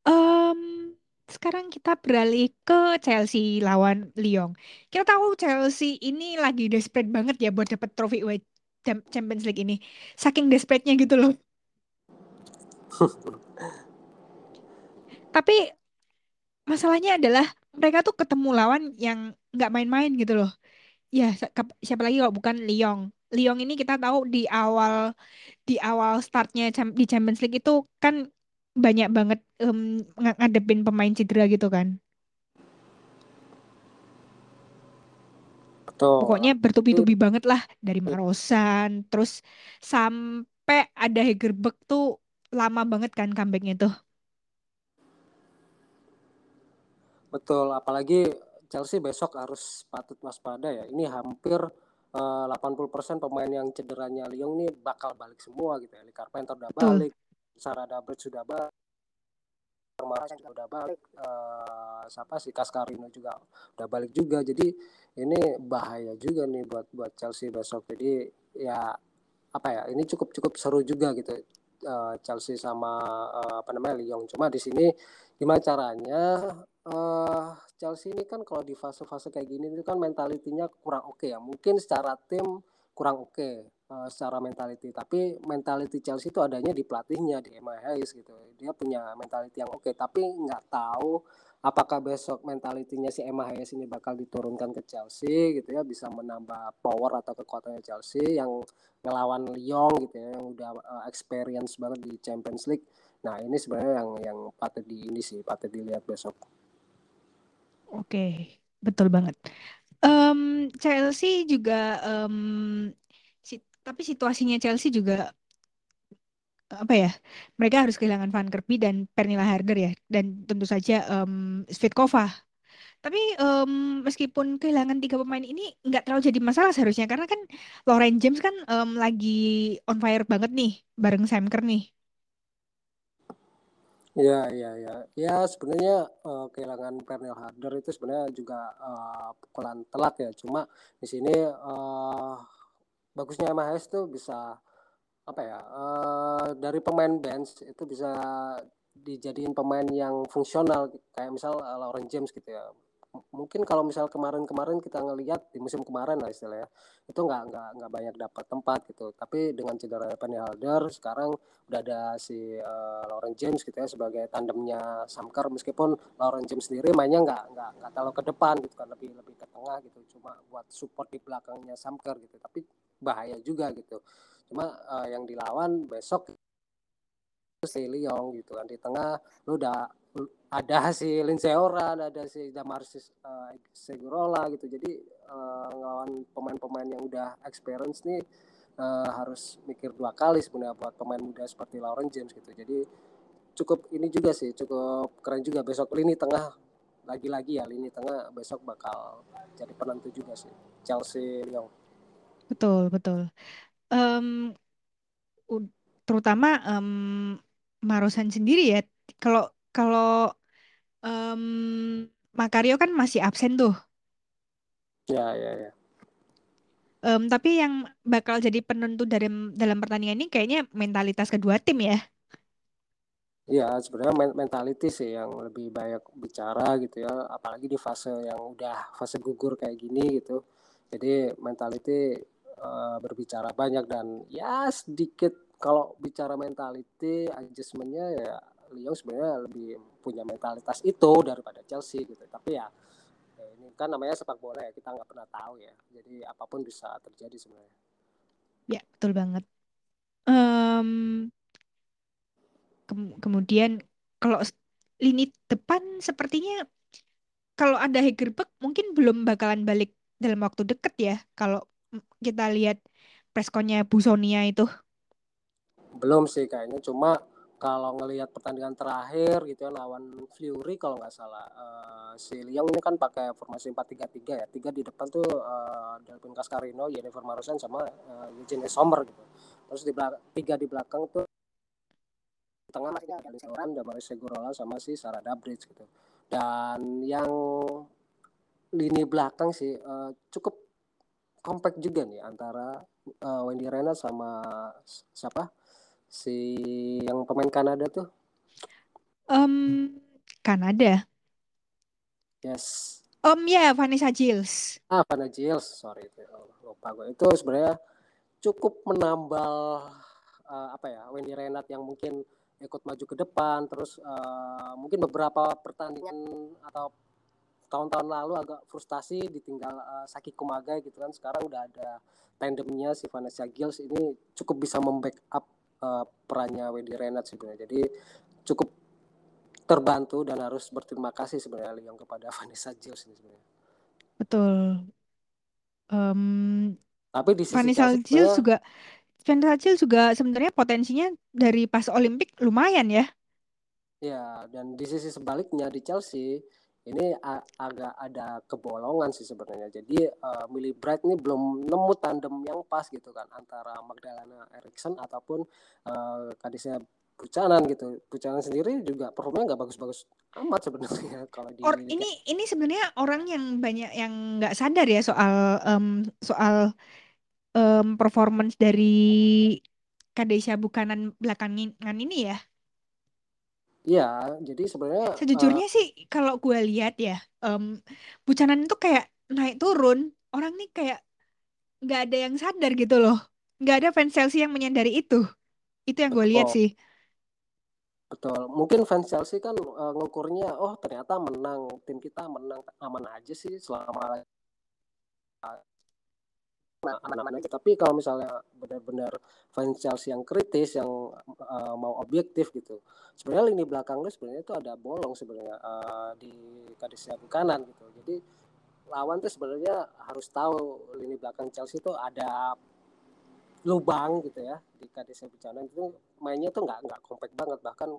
Um, sekarang kita beralih ke Chelsea lawan Lyon. Kita tahu Chelsea ini lagi desperate banget ya buat dapat trofi Champions League ini. Saking desperate-nya gitu loh. Tapi masalahnya adalah mereka tuh ketemu lawan yang nggak main-main gitu loh. Ya, siapa lagi kalau bukan Lyon. Lyon ini kita tahu di awal di awal startnya di Champions League itu kan banyak banget um, ngadepin pemain cedera gitu kan. Betul. Pokoknya bertubi-tubi banget lah dari Marosan, terus sampai ada Hegerberg tuh lama banget kan comebacknya tuh. Betul, apalagi Chelsea besok harus patut waspada ya. Ini hampir uh, 80% pemain yang cederanya Lyon ini bakal balik semua gitu ya. Lee Carpenter udah balik, Sarada Bridge sudah balik Marcel juga udah balik uh, siapa sih Kaskarino juga udah balik juga. Jadi ini bahaya juga nih buat buat Chelsea besok. Jadi ya apa ya ini cukup cukup seru juga gitu uh, Chelsea sama uh, apa namanya Lyon. Cuma di sini gimana caranya uh, Chelsea ini kan kalau di fase-fase kayak gini itu kan mentalitinya kurang oke okay ya. Mungkin secara tim kurang oke. okay uh, secara mentality. Tapi mentality Chelsea itu adanya di pelatihnya di Emma Hayes gitu. Dia punya mentality yang oke okay, tapi nggak tahu apakah besok mentalitinya si Emma Hayes ini bakal diturunkan ke Chelsea gitu ya bisa menambah power atau kekuatannya Chelsea yang ngelawan Lyon gitu ya yang udah uh, experience banget di Champions League. Nah ini sebenarnya yang yang patut di ini sih patut dilihat besok. Oke okay. betul banget. Um, Chelsea juga um, tapi situasinya Chelsea juga apa ya mereka harus kehilangan Van Kerby dan Pernilla Harder ya dan tentu saja um, Svitkova Tapi em, meskipun kehilangan tiga pemain ini nggak terlalu jadi masalah seharusnya karena kan Lauren James kan em, lagi on fire banget nih bareng Sam Kerr nih. Ya, ya, ya. Ya, sebenarnya uh, kehilangan Pernell Harder itu sebenarnya juga uh, pukulan telak ya. Cuma di sini uh, bagusnya MHS tuh bisa apa ya? Uh, dari pemain bench itu bisa dijadiin pemain yang fungsional kayak misal uh, Lauren James gitu ya. Mungkin kalau misal kemarin-kemarin kita ngelihat di musim kemarin lah istilahnya itu nggak nggak nggak banyak dapat tempat gitu. Tapi dengan cedera Penny Halder sekarang udah ada si uh, Lauren James gitu ya sebagai tandemnya Samker meskipun Lauren James sendiri mainnya nggak nggak nggak terlalu ke depan gitu kan lebih lebih ke tengah gitu. Cuma buat support di belakangnya Samker gitu. Tapi bahaya juga gitu cuma uh, yang dilawan besok si Lyon gitu kan di tengah lu udah ada si Lindsay Oran, ada si Damarsis uh, Segurola gitu. Jadi uh, ngelawan pemain-pemain yang udah experience nih uh, harus mikir dua kali sebenarnya buat pemain muda seperti Lauren James gitu. Jadi cukup ini juga sih, cukup keren juga besok lini tengah lagi-lagi ya lini tengah besok bakal jadi penentu juga sih Chelsea Lyon. Betul, betul. Um, terutama um, Marosan sendiri ya. Kalau kalau um, Makario kan masih absen tuh. Ya, ya, ya. Um, tapi yang bakal jadi penentu dalam dalam pertandingan ini kayaknya mentalitas kedua tim ya. Iya, sebenarnya mentality sih yang lebih banyak bicara gitu ya, apalagi di fase yang udah fase gugur kayak gini gitu. Jadi mentality uh, berbicara banyak dan ya sedikit kalau bicara mentality adjustmentnya ya Lyon sebenarnya lebih punya mentalitas itu daripada Chelsea gitu. Tapi ya, ya ini kan namanya sepak bola ya kita nggak pernah tahu ya. Jadi apa pun bisa terjadi sebenarnya. Ya betul banget. Um, ke kemudian kalau lini depan sepertinya kalau ada Hegerberg mungkin belum bakalan balik dalam waktu dekat ya. Kalau kita lihat preskonnya Bu Sonia itu? Belum sih kayaknya cuma kalau ngelihat pertandingan terakhir gitu ya lawan Fury kalau nggak salah uh, si Lyon ini kan pakai formasi 4-3-3 ya tiga di depan tuh uh, Delvin Cascarino, Jennifer Marusan sama uh, Eugene Sommer gitu. Terus di belakang tiga di belakang tuh tengah masih ada Seoran, Damaris Segurola sama si Sarah Dabridge gitu. Dan yang lini belakang sih uh, cukup compact juga nih antara uh, Wendy Renat sama siapa si yang pemain Kanada tuh? Um, Kanada. Yes. Om ya, yeah, Vanessa Giles. Ah, Vanessa Giles, sorry itu lupa gue. Itu sebenarnya cukup menambal uh, apa ya Wendy Renat yang mungkin ikut maju ke depan, terus uh, mungkin beberapa pertandingan atau tahun-tahun lalu agak frustasi ditinggal uh, Saki Kumaga gitu kan sekarang udah ada tandemnya si Vanessa Giles ini cukup bisa membackup uh, perannya Wendy Renat sebenarnya. Jadi cukup terbantu dan harus berterima kasih sebenarnya Lyon kepada Vanessa Giles ini sebenarnya. Betul. Um, Tapi di sisi Vanessa Giles juga Vanessa Giles juga sebenarnya potensinya dari pas Olimpik lumayan ya. Ya, dan di sisi sebaliknya di Chelsea ini agak ada kebolongan sih sebenarnya. Jadi uh, Millie Bright ini belum nemu tandem yang pas gitu kan antara Magdalena Eriksson ataupun uh, Kadisnya Bucanan gitu. Bucanan sendiri juga performanya nggak bagus-bagus amat sebenarnya kalau di Or, ini ini sebenarnya orang yang banyak yang nggak sadar ya soal um, soal um, performance dari Kadesha Bukanan belakangan ini ya. Iya, jadi sebenarnya sejujurnya uh, sih kalau gue lihat ya, um, Bucanan itu kayak naik turun, orang nih kayak nggak ada yang sadar gitu loh, nggak ada fans Chelsea yang menyadari itu, itu yang gue lihat sih. Betul, mungkin fans Chelsea kan uh, ngukurnya, oh ternyata menang, tim kita menang aman aja sih selama anak-anak aja. Tapi kalau misalnya benar-benar Chelsea yang kritis yang uh, mau objektif gitu sebenarnya lini belakangnya sebenarnya itu ada bolong sebenarnya uh, di Kadisya kanan gitu. Jadi lawan tuh sebenarnya harus tahu lini belakang Chelsea itu ada lubang gitu ya di Kadisya Bukanan itu mainnya tuh nggak nggak kompak banget. Bahkan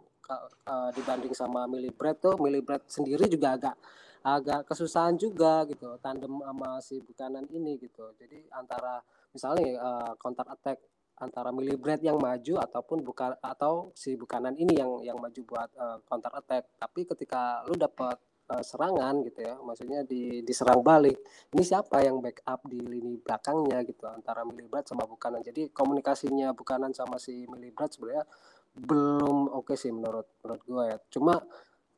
uh, dibanding sama Millie Brad tuh Millie Brad sendiri juga agak agak kesusahan juga gitu tandem sama si Buchanan ini gitu. Jadi antara misalnya uh, counter attack antara Milibret yang maju ataupun bukan atau si Bukanan ini yang yang maju buat uh, counter attack. Tapi ketika lu dapat uh, serangan gitu ya, maksudnya di diserang balik, ini siapa yang backup di lini belakangnya gitu antara Milibret sama Bukanan. Jadi komunikasinya Bukanan sama si Milibret sebenarnya belum oke okay sih menurut menurut gue ya. Cuma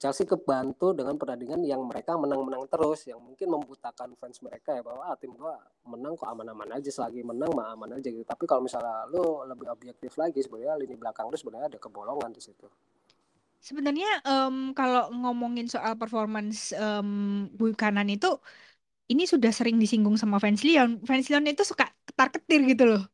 Chelsea kebantu dengan pertandingan yang mereka menang-menang terus yang mungkin membutakan fans mereka ya bahwa ah, tim gua menang kok aman-aman aja selagi menang mah aman aja gitu. Tapi kalau misalnya lu lebih objektif lagi sebenarnya lini belakang lu sebenarnya ada kebolongan di situ. Sebenarnya um, kalau ngomongin soal performance um, kanan itu ini sudah sering disinggung sama fans Lyon. Fans Lyon itu suka ketar-ketir gitu loh.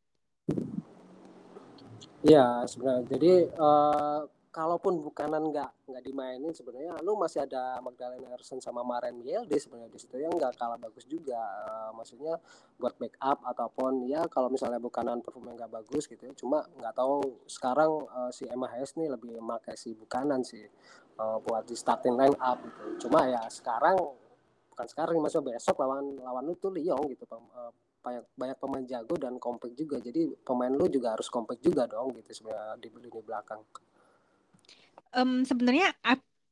Iya sebenarnya. Jadi uh, kalaupun bukanan nggak nggak dimainin sebenarnya lu masih ada Magdalena Ersen sama Maren Yelde sebenarnya di situ yang nggak kalah bagus juga. Uh, maksudnya buat backup ataupun ya kalau misalnya bukanan performa nggak bagus gitu ya cuma nggak tahu sekarang uh, si Hayes nih lebih memakai si bukanan sih uh, buat di starting line up gitu. Cuma ya sekarang bukan sekarang maksudnya besok lawan lawan lu tuh Lyon gitu uh, banyak banyak pemain jago dan kompak juga. Jadi pemain lu juga harus kompak juga dong gitu sebenarnya di lini belakang um, sebenarnya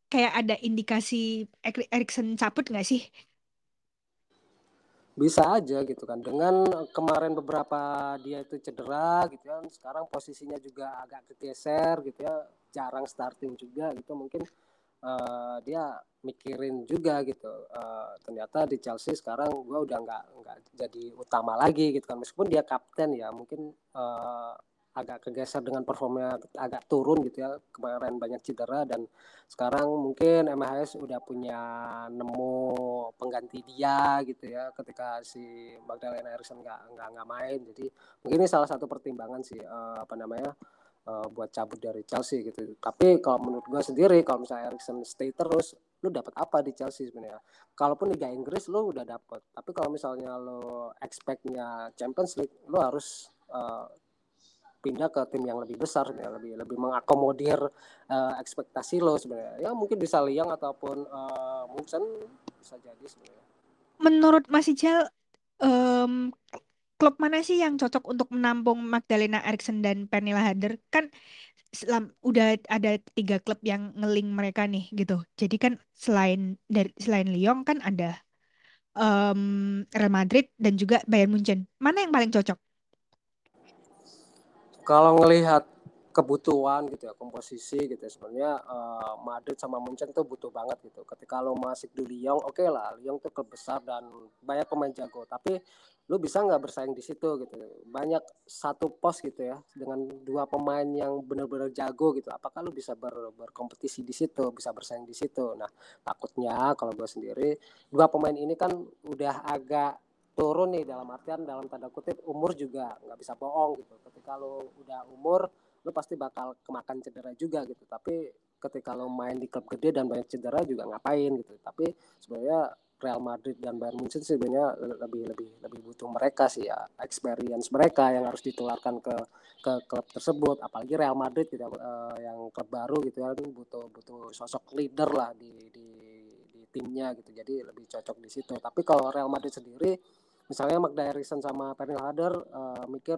kayak ada indikasi Erikson cabut nggak sih? Bisa aja gitu kan. Dengan kemarin beberapa dia itu cedera gitu kan. Sekarang posisinya juga agak kegeser gitu ya. Jarang starting juga gitu. Mungkin uh, dia mikirin juga gitu. Uh, ternyata di Chelsea sekarang gue udah nggak nggak jadi utama lagi gitu kan. Meskipun dia kapten ya. Mungkin uh, agak kegeser dengan performnya agak turun gitu ya. Kemarin banyak cedera dan sekarang mungkin MHS udah punya nemu pengganti dia gitu ya ketika si Magdalena Eriksson nggak nggak nggak main. Jadi mungkin ini salah satu pertimbangan sih uh, apa namanya uh, buat cabut dari Chelsea gitu. Tapi kalau menurut gue sendiri kalau misalnya Eriksson stay terus lu dapat apa di Chelsea sebenarnya? Kalaupun Liga Inggris lu udah dapat tapi kalau misalnya lu expectnya Champions League lu harus uh, pindah ke tim yang lebih besar ya lebih lebih mengakomodir uh, ekspektasi lo sebenarnya. Ya mungkin bisa Liang ataupun uh, Munchen bisa jadi sebenarnya. Menurut Mas Ijal um, klub mana sih yang cocok untuk menampung Magdalena Eriksson dan Pernilla Harder kan selam, udah ada tiga klub yang ngeling mereka nih gitu. Jadi kan selain dari selain Lyon kan ada um, Real Madrid dan juga Bayern Munchen. Mana yang paling cocok kalau ngelihat kebutuhan gitu ya komposisi gitu ya sebenarnya uh, Madrid sama Munchen tuh butuh banget gitu. Ketika lo masuk di Lyon oke okay lah Lyon tuh klub besar dan banyak pemain jago. Tapi lo bisa nggak bersaing di situ gitu? Banyak satu pos gitu ya dengan dua pemain yang benar-benar jago gitu. Apakah lo bisa ber, berkompetisi di situ bisa bersaing di situ? Nah takutnya kalau gue sendiri dua pemain ini kan udah agak turun nih dalam artian dalam tanda kutip umur juga nggak bisa bohong gitu. Ketika lo udah umur lo pasti bakal kemakan cedera juga gitu. Tapi ketika lo main di klub gede dan banyak cedera juga ngapain gitu. Tapi sebenarnya Real Madrid dan Bayern Munchen sebenarnya lebih lebih lebih butuh mereka sih ya experience mereka yang harus ditularkan ke ke klub tersebut. Apalagi Real Madrid gitu uh, yang klub baru gitu ya butuh butuh sosok leader lah di di timnya gitu. Jadi lebih cocok di situ. Tapi kalau Real Madrid sendiri misalnya Magda Eriksson sama Pernil Harder uh, mikir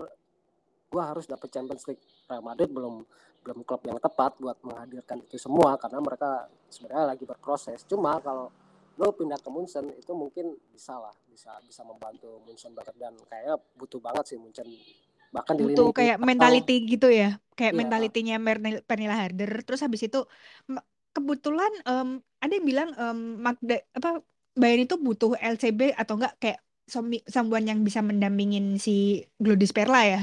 gue harus dapat Champions League Real Madrid belum belum klub yang tepat buat menghadirkan itu semua karena mereka sebenarnya lagi berproses. Cuma kalau lo pindah ke Munchen itu mungkin bisa lah bisa bisa membantu Munchen banget. Dan kayaknya butuh banget sih Munchen bahkan di butuh kayak mentality gitu ya kayak yeah. mentalitinya Pernilla Harder. Terus habis itu kebetulan um, ada yang bilang um, Magda apa Bayern itu butuh LCB atau enggak? Kayak someone yang bisa mendampingin si Glodis Perla ya.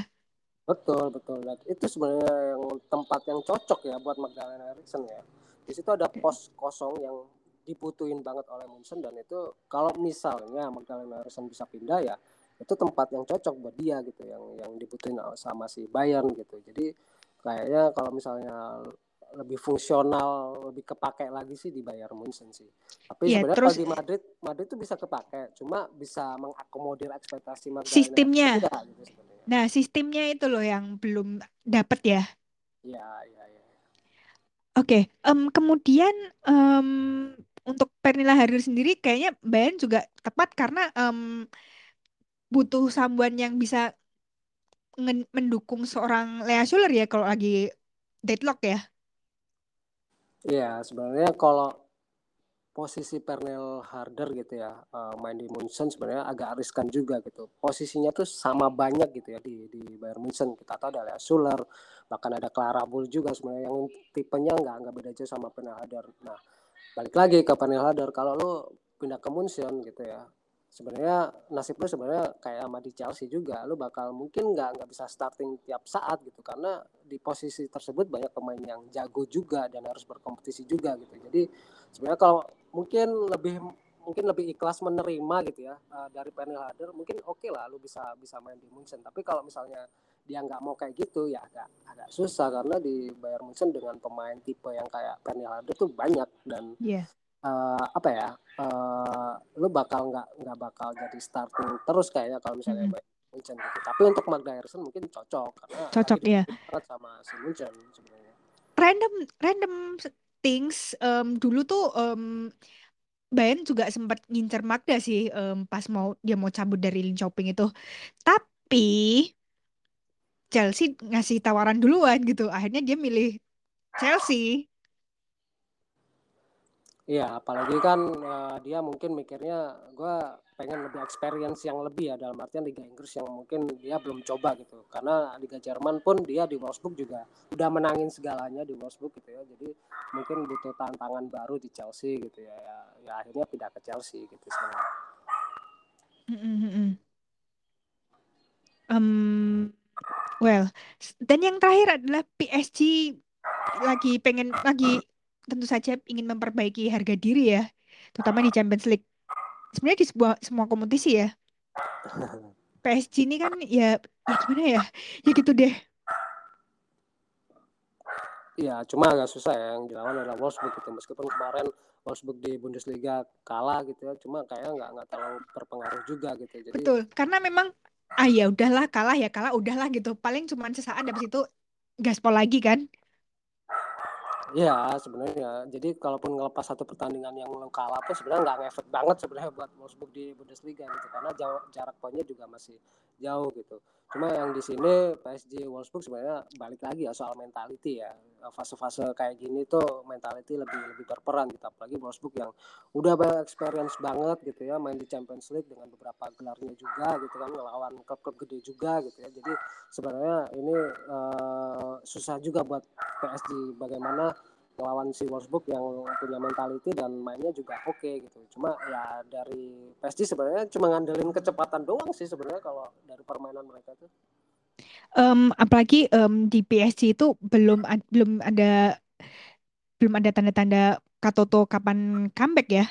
Betul, betul. Dan itu sebenarnya yang tempat yang cocok ya buat Magdalena Eriksson ya. Di situ ada pos kosong yang dibutuhin banget oleh Munson dan itu kalau misalnya Magdalena Eriksson bisa pindah ya itu tempat yang cocok buat dia gitu yang yang dibutuhin sama si Bayern gitu. Jadi kayaknya kalau misalnya lebih fungsional, lebih kepake lagi sih di Bayern Munchen sih. Tapi ya, sebenarnya terus, kalau di Madrid, Madrid itu bisa kepake, cuma bisa mengakomodir ekspektasi Madrid. Sistemnya. gitu nah, sistemnya itu loh yang belum dapat ya. Iya, iya, iya. Oke, okay. um, kemudian um, untuk Pernilla Harder sendiri kayaknya Bayern juga tepat karena em, butuh someone yang bisa mendukung seorang Lea Schuler ya kalau lagi deadlock ya. Iya, sebenarnya kalau posisi Pernell Harder gitu ya uh, main di Munchen sebenarnya agak riskan juga gitu. Posisinya tuh sama banyak gitu ya di di Bayern Munchen. Kita tahu ada Lea Schuler, bahkan ada Clara Bull juga sebenarnya yang tipenya nggak nggak beda jauh sama Pernell Harder. Nah, balik lagi ke Pernell Harder kalau lo pindah ke Munchen gitu ya sebenarnya nasib lu sebenarnya kayak sama di Chelsea juga. Lu bakal mungkin nggak nggak bisa starting tiap saat gitu. Karena di posisi tersebut banyak pemain yang jago juga dan harus berkompetisi juga gitu. Jadi sebenarnya kalau mungkin lebih mungkin lebih ikhlas menerima gitu ya uh, dari panel Harder mungkin oke okay lah lu bisa bisa main di Munchen. Tapi kalau misalnya dia nggak mau kayak gitu ya agak agak susah. Karena di Bayern Munchen dengan pemain tipe yang kayak panel Harder tuh banyak dan yeah uh, apa ya uh, lu bakal nggak nggak bakal jadi starting terus kayaknya kalau misalnya mm -hmm. Munchen gitu. Tapi untuk Magda Harrison mungkin cocok karena cocok ya. sama si Munchen sebenarnya. Random random things um, dulu tuh um, Bayern juga sempat ngincer Magda sih um, pas mau dia mau cabut dari Linköping itu. Tapi Chelsea ngasih tawaran duluan gitu. Akhirnya dia milih Chelsea. Iya, apalagi kan uh, dia mungkin mikirnya gue pengen lebih experience yang lebih ya dalam artian Liga Inggris yang mungkin dia belum coba gitu. Karena Liga Jerman pun dia di Wolfsburg juga udah menangin segalanya di Wolfsburg gitu ya. Jadi mungkin butuh tantangan baru di Chelsea gitu ya. Ya, ya akhirnya pindah ke Chelsea gitu sebenarnya. Um, well, dan yang terakhir adalah PSG lagi pengen lagi tentu saja ingin memperbaiki harga diri ya, terutama di Champions League. Sebenarnya di sebuah semua kompetisi ya. PSG ini kan ya, ya gimana ya? Ya gitu deh. Iya, cuma agak susah ya yang dilawan adalah Wolfsburg gitu. Meskipun kemarin Wolfsburg di Bundesliga kalah gitu ya, cuma kayaknya nggak nggak terlalu berpengaruh juga gitu. Jadi Betul, karena memang ah ya udahlah kalah ya kalah udahlah gitu. Paling cuma sesaat habis itu gaspol lagi kan. Iya sebenarnya. Jadi kalaupun ngelepas satu pertandingan yang lo kalah pun sebenarnya nggak ngefek banget sebenarnya buat Wolfsburg di Bundesliga gitu karena jarak poinnya juga masih jauh gitu. Cuma yang di sini PSG Wolfsburg sebenarnya balik lagi ya soal mentality ya. Fase-fase kayak gini tuh mentality lebih lebih berperan gitu. Apalagi Wolfsburg yang udah banyak experience banget gitu ya main di Champions League dengan beberapa gelarnya juga gitu kan ngelawan klub-klub gede juga gitu ya. Jadi sebenarnya ini uh, susah juga buat PSG bagaimana melawan si Wolfsburg yang punya mentality dan mainnya juga oke okay, gitu. Cuma ya dari PSG sebenarnya cuma ngandelin kecepatan doang sih sebenarnya kalau dari permainan mereka tuh. Um, apalagi um, di PSG itu belum belum ada belum ada tanda-tanda Katoto kapan comeback ya?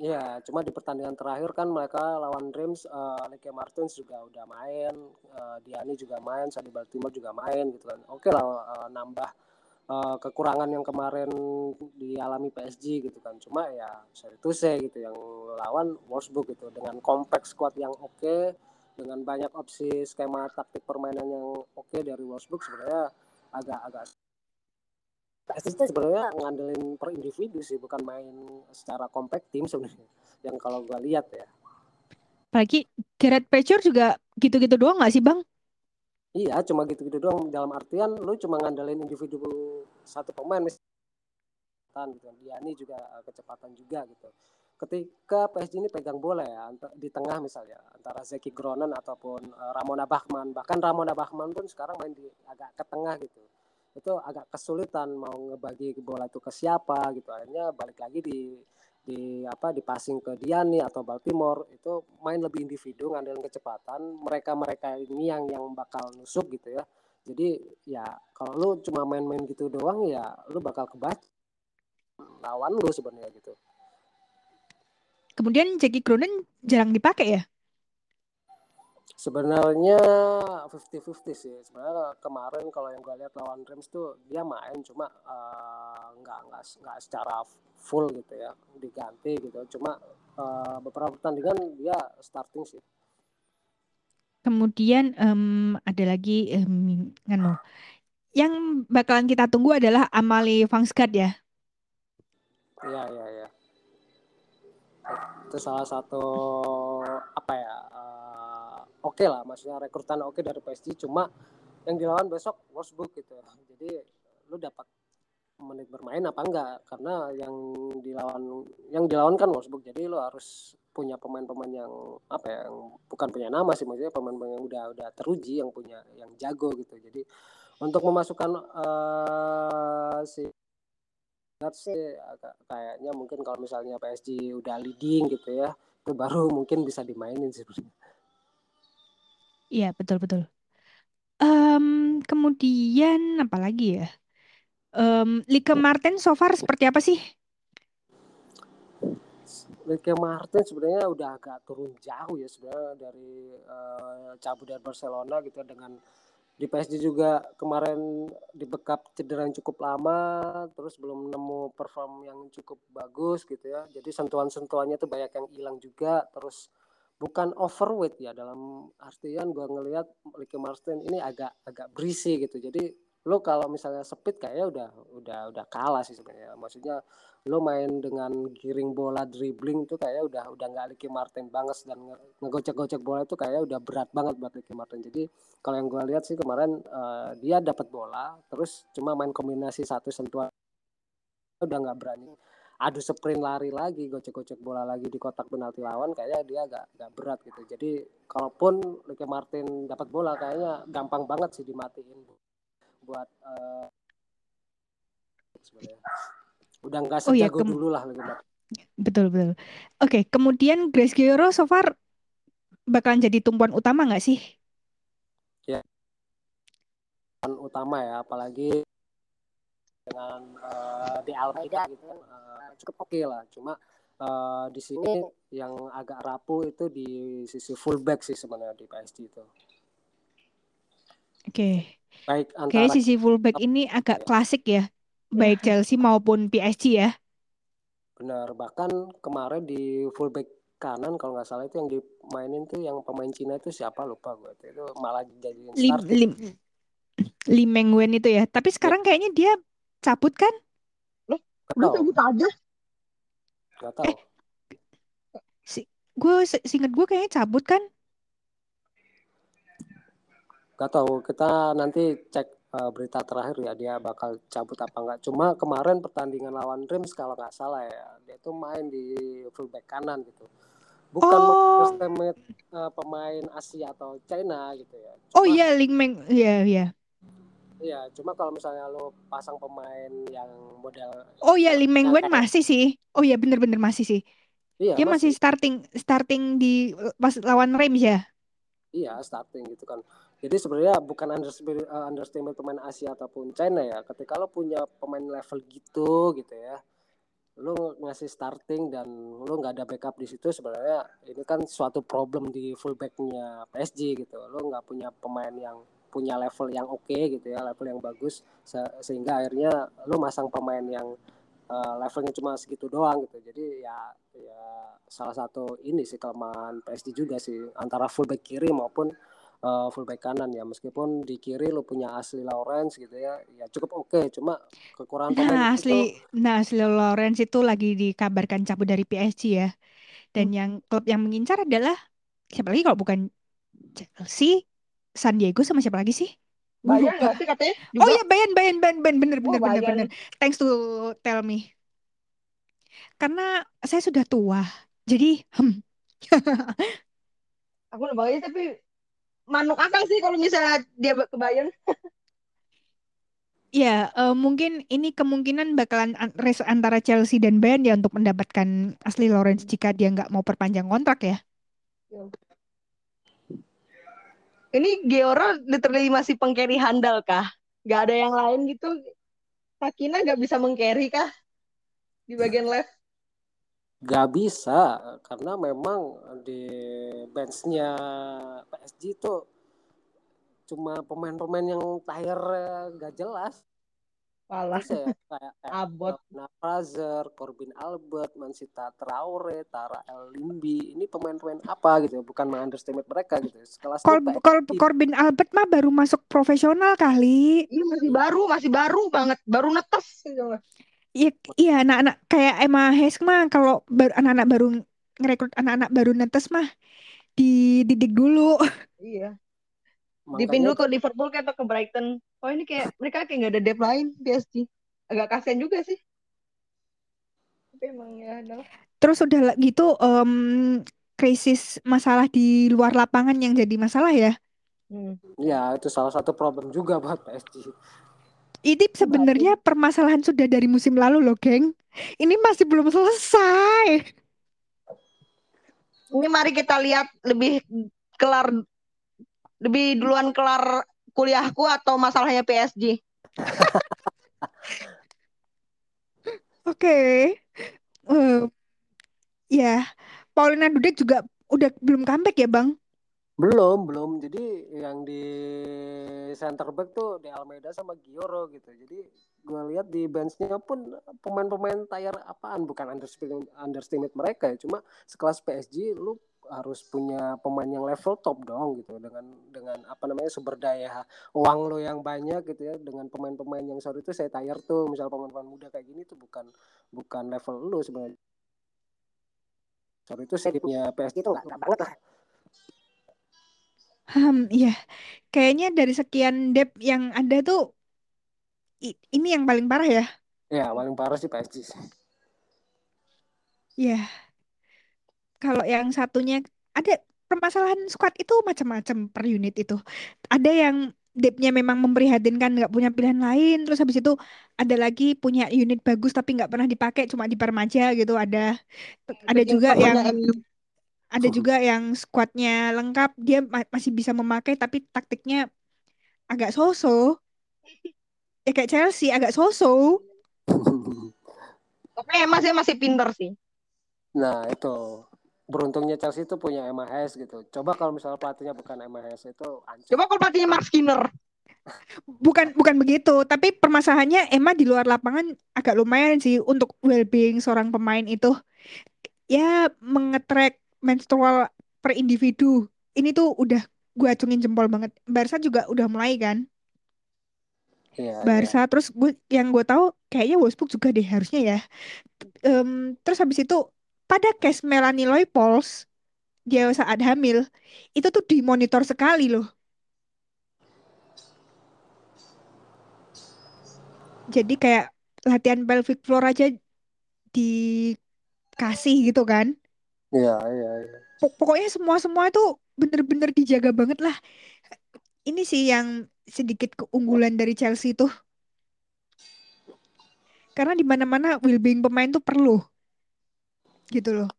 Iya, cuma di pertandingan terakhir kan mereka lawan Dreams, uh, Leke Martins juga udah main, uh, Diani juga main, Sadi Baltimore juga main gitu kan. Oke okay lah uh, nambah uh, kekurangan yang kemarin dialami PSG gitu kan. Cuma ya saya itu saya gitu yang lawan Wolfsburg gitu. Dengan kompleks squad yang oke okay, dengan banyak opsi skema taktik permainan yang oke okay dari Wolfsburg sebenarnya agak-agak PSG sebenarnya ngandelin per individu sih bukan main secara kompak tim sebenarnya yang kalau gue lihat ya. Apalagi Gerard Pechor juga gitu-gitu doang gak sih bang Iya, cuma gitu-gitu doang. Dalam artian lu cuma ngandelin individu satu pemain misalkan gitu. Diani juga eh, kecepatan juga gitu. Ketika PSG ini pegang bola ya di tengah misalnya antara Zeki Gronen ataupun uh, Ramona Bachmann, bahkan Ramona Bachmann pun sekarang main di agak ke tengah gitu. Itu agak kesulitan mau ngebagi bola itu ke siapa gitu. Akhirnya balik lagi di di apa di passing ke Diani atau Baltimore itu main lebih individu ngandelin kecepatan. Mereka mereka ini yang yang bakal nusuk gitu ya. Jadi ya kalau lu cuma main-main gitu doang ya lu bakal kebaca lawan lu sebenarnya gitu. Kemudian Jackie Cronin jarang dipakai ya Sebenarnya 50-50 sih. Sebenarnya kemarin kalau yang gue lihat lawan Rams tuh dia main cuma uh, nggak nggak nggak secara full gitu ya diganti gitu. Cuma uh, beberapa pertandingan dia starting sih. Kemudian um, ada lagi um, nganu yang bakalan kita tunggu adalah Amali Vangsgard ya. Iya iya iya. itu salah satu apa ya uh, oke okay lah maksudnya rekrutan oke okay dari PSG cuma yang dilawan besok Wolfsburg gitu. Jadi lu dapat menit bermain apa enggak? Karena yang dilawan yang dilawan kan Wolfsburg jadi lu harus punya pemain-pemain yang apa ya yang bukan punya nama sih maksudnya pemain-pemain yang udah udah teruji yang punya yang jago gitu. Jadi untuk memasukkan uh, si sih kayaknya mungkin kalau misalnya PSG udah leading gitu ya itu baru mungkin bisa dimainin sih Iya betul betul. Um, kemudian apa lagi ya? Um, Liga Martin so far seperti apa sih? Liga Martin sebenarnya udah agak turun jauh ya sebenarnya dari uh, cabut dari Barcelona gitu dengan di PSG juga kemarin dibekap cedera yang cukup lama terus belum nemu perform yang cukup bagus gitu ya jadi sentuhan-sentuhannya tuh banyak yang hilang juga terus bukan overweight ya dalam artian gua ngelihat Ricky Martin ini agak agak berisi gitu. Jadi lo kalau misalnya speed kayaknya udah udah udah kalah sih sebenarnya. Maksudnya lo main dengan giring bola dribbling tuh kayak udah udah nggak Ricky Martin banget. Dan ngegocek-gocek bola itu kayak udah berat banget buat Ricky Martin. Jadi kalau yang gue lihat sih kemarin uh, dia dapat bola terus cuma main kombinasi satu sentuhan udah nggak berani adu sprint lari lagi gocek-gocek bola lagi di kotak penalti lawan kayaknya dia agak agak berat gitu jadi kalaupun Ricky Martin dapat bola kayaknya gampang banget sih dimatiin buat uh, sebenarnya udah nggak sejago oh, iya, dulu lah gitu. Betul betul. Oke, kemudian Grace Gioro so far bakalan jadi tumpuan utama nggak sih? Ya, utama ya, apalagi dengan uh, di Almeida gitu uh, cukup oke okay lah. Cuma uh, di sini yang agak rapuh itu di sisi fullback sih sebenarnya di PSG itu. Oke. Okay. Baik antara Kayak sisi fullback ini agak ya. klasik ya, baik Chelsea maupun PSG ya. Benar, bahkan kemarin di fullback kanan kalau nggak salah itu yang dimainin tuh yang pemain Cina itu siapa lupa gue itu malah jadi Lim, Lim, Lim Mengwen itu ya. Tapi sekarang ya. kayaknya dia cabut kan? Loh, udah cabut aja. Gak tahu. Eh, si, gue singkat gue kayaknya cabut kan? Gak tahu, kita nanti cek uh, berita terakhir ya dia bakal cabut apa enggak. Cuma kemarin pertandingan lawan Reims kalau nggak salah ya, dia tuh main di fullback kanan gitu. Bukan oh. estimate uh, pemain Asia atau China gitu ya. Cuma, oh iya, Ling Meng, iya iya. Iya, cuma kalau misalnya lo pasang pemain yang model Oh iya, Lim Meng Wen masih sih. Oh iya, bener-bener masih sih. Iya, dia masih. masih starting starting di pas lawan Reims ya. Iya, starting gitu kan. Jadi sebenarnya bukan underestimate, uh, underestimate pemain Asia ataupun China ya. Ketika lo punya pemain level gitu gitu ya, lo ngasih starting dan lo nggak ada backup di situ sebenarnya ini kan suatu problem di fullbacknya PSG gitu. Lo nggak punya pemain yang punya level yang oke okay, gitu ya, level yang bagus se sehingga akhirnya lo masang pemain yang uh, levelnya cuma segitu doang gitu. Jadi ya ya salah satu ini sih kelemahan PSG juga sih antara fullback kiri maupun uh, fullback kanan ya meskipun di kiri lo punya Asli Lawrence gitu ya ya cukup oke okay. cuma kekurangan pemain nah Asli itu, nah Asli Lawrence itu lagi dikabarkan cabut dari PSG ya dan hmm. yang klub yang mengincar adalah siapa lagi kalau bukan Chelsea San Diego sama siapa lagi sih Bayan nggak sih katanya? Juga? Oh iya Bayan Bayan Bayan Bayan bener bener oh, bener bener. Thanks to tell me. Karena saya sudah tua, jadi hmm. aku udah Bayern tapi manuk akal sih kalau misalnya dia ke Bayern. Ya, uh, mungkin ini kemungkinan bakalan race antara Chelsea dan Bayern ya untuk mendapatkan Asli Lawrence jika dia nggak mau perpanjang kontrak ya. ya. Ini Geora literally masih pengcarry handal kah? Gak ada yang lain gitu? Sakina nggak bisa mengcarry kah? Di bagian left? Gak bisa karena memang di benchnya PSG itu cuma pemain-pemain yang tire gak jelas. Malah ya, kayak Abot, Fraser, Corbin Albert, Mansita Traore, Tara El Limbi. Ini pemain-pemain apa gitu? Bukan underestimate mereka gitu. Sekelas Cor Cor Corbin Albert mah baru masuk profesional kali. Iya masih baru, masih baru banget, baru netes gitu. Iya, iya anak-anak kayak Emma Hayes mah kalau anak-anak baru ngerekrut anak-anak baru netes mah dididik dulu. Iya. Makanya Dipindah ke Liverpool kayak atau ke Brighton. Oh ini kayak mereka kayak nggak ada depth lain PSG. Agak kasihan juga sih. Tapi emang ya adalah. Terus udah gitu em, krisis masalah di luar lapangan yang jadi masalah ya. Hmm. ya itu salah satu problem juga buat PSG. Ini sebenarnya permasalahan sudah dari musim lalu loh, geng. Ini masih belum selesai. Ini mari kita lihat lebih kelar lebih duluan kelar kuliahku atau masalahnya PSG. Oke. Eh, ya, Paulina Dudek juga udah belum comeback ya, Bang? Belum, belum. Jadi yang di center back tuh di Almeida sama Gioro gitu. Jadi gue lihat di benchnya pun pemain-pemain tayar apaan bukan underestimate, underestimate mereka ya. Cuma sekelas PSG lu harus punya pemain yang level top dong gitu dengan dengan apa namanya sumber daya uang lo yang banyak gitu ya dengan pemain-pemain yang sorry itu saya tayar tuh misal pemain-pemain muda kayak gini tuh bukan bukan level lu sebenarnya sorry itu saya punya PSG itu nggak nggak banget lah Hmm, iya. Kayaknya dari sekian dep yang ada tuh ini yang paling parah ya. ya paling parah sih PSG sih. Ya, kalau yang satunya ada permasalahan squad itu macam-macam per unit itu. Ada yang depthnya memang memprihatinkan nggak punya pilihan lain. Terus habis itu ada lagi punya unit bagus tapi nggak pernah dipakai cuma dipermaja gitu. Ada ada juga yang ada juga yang squadnya lengkap dia ma- masih bisa memakai tapi taktiknya agak so-so. Ya kayak Chelsea agak so-so. Tapi masih masih pinter sih. Nah itu beruntungnya Chelsea itu punya MHS gitu. Coba kalau misalnya pelatihnya bukan MHS itu hancur. Coba kalau pelatihnya Mark Skinner. Bukan bukan begitu, tapi permasalahannya Emma di luar lapangan agak lumayan sih untuk well-being seorang pemain itu. Ya mengetrack menstrual per individu. Ini tuh udah gue acungin jempol banget. Barca juga udah mulai kan. Iya, iya. Barca terus gue yang gue tahu kayaknya Wolfsburg juga deh harusnya ya. Em, terus habis itu pada case Melanie Leupolz dia saat hamil itu tuh dimonitor sekali loh. Jadi kayak latihan pelvic floor aja dikasih gitu kan. Iya, iya, iya. Pok- Pokoknya semua-semua itu bener-bener dijaga banget lah. Ini sih yang sedikit keunggulan dari Chelsea tuh. Karena di mana-mana well-being pemain tuh perlu. Gitu loh.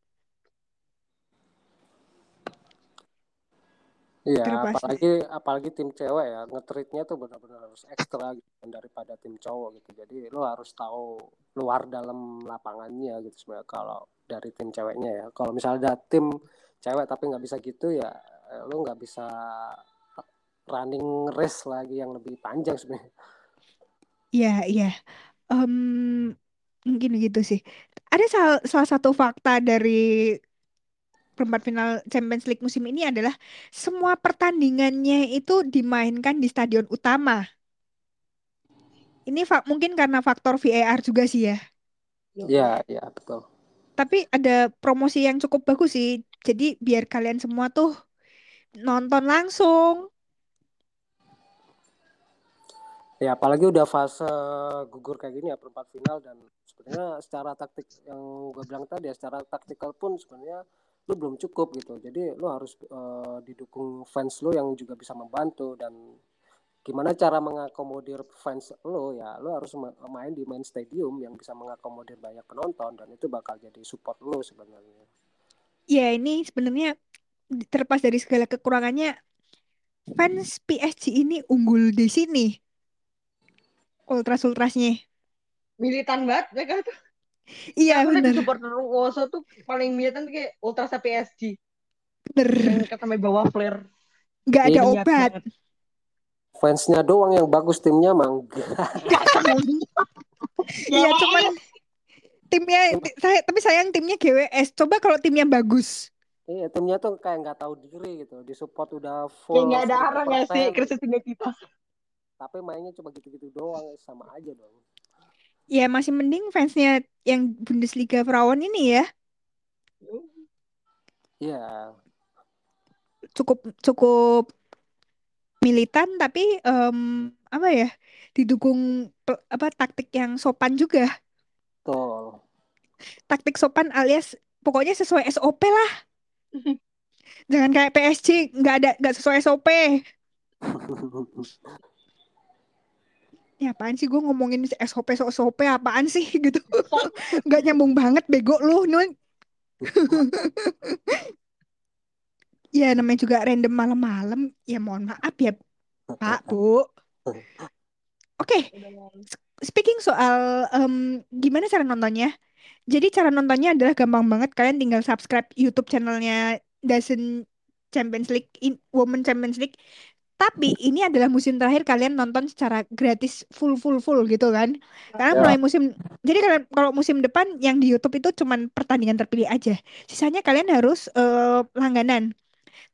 Iya, apalagi apalagi tim cewek ya, ngetritnya tuh benar-benar harus ekstra gitu kan, daripada tim cowok gitu. Jadi lo harus tahu luar dalam lapangannya gitu sebenarnya kalau dari tim ceweknya ya. Kalau misalnya ada tim cewek tapi nggak bisa gitu ya, eh, lo nggak bisa running race lagi yang lebih panjang sebenarnya. Iya, iya. Em, mungkin gitu sih. Ada sal- salah satu fakta dari perempat final Champions League musim ini adalah semua pertandingannya itu dimainkan di stadion utama. Ini mungkin karena faktor VAR juga sih ya. Iya, iya betul. Tapi ada promosi yang cukup bagus sih. Jadi biar kalian semua tuh nonton langsung. Ya apalagi udah fase gugur kayak gini ya perempat final dan sebenarnya secara taktik yang gue bilang tadi ya secara taktikal pun sebenarnya lu belum cukup gitu. Jadi lu harus eh, didukung fans lu yang juga bisa membantu dan gimana cara mengakomodir fans lu ya lu harus ma- main di main stadium yang bisa mengakomodir banyak penonton dan itu bakal jadi support lu sebenarnya. Ya ini sebenarnya terlepas dari segala kekurangannya, fans PSG ini unggul di sini. Ultras-ultrasnya. Militan banget mereka tuh. Iya Aku bener, supporter Woso tuh paling militan tuh kayak Ultras PSG. bener. Yang kata sampai bawa flare. Nggak ada Iya, obat. banget. Fansnya doang yang bagus timnya mang. Iya cuman timnya, ti- saya, tapi sayang timnya GWS. Coba kalau timnya bagus. Iya timnya tuh kayak nggak tahu diri gitu. Disupport udah Kayak full. nggak ada arah nggak sih 100%, krisis identitas. Tapi mainnya cuma gitu-gitu doang sama aja dong. Ya masih mending fansnya yang Bundesliga Frauen ini ya. Iya, Cukup cukup militan tapi em, apa ya? Didukung apa taktik yang sopan juga. betul. Taktik sopan alias pokoknya sesuai SOP lah. Jangan kayak PSG nggak ada nggak sesuai SOP. Ya apaan sih gue ngomongin SOP SOP apaan sih gitu. Nggak nyambung banget bego lu nun. Ya namanya juga random malam-malam. Ya mohon maaf ya Pak, Bu. Oke, speaking soal em, gimana cara nontonnya? Jadi cara nontonnya adalah gampang banget. Kalian tinggal subscribe YouTube channelnya Dazen Champions League, in, Women Champions League. Tapi ini adalah musim terakhir kalian nonton secara gratis full full full gitu kan? Karena Ya. mulai musim, jadi kalau musim depan yang di YouTube itu cuman pertandingan terpilih aja. Sisanya kalian harus eh, langganan.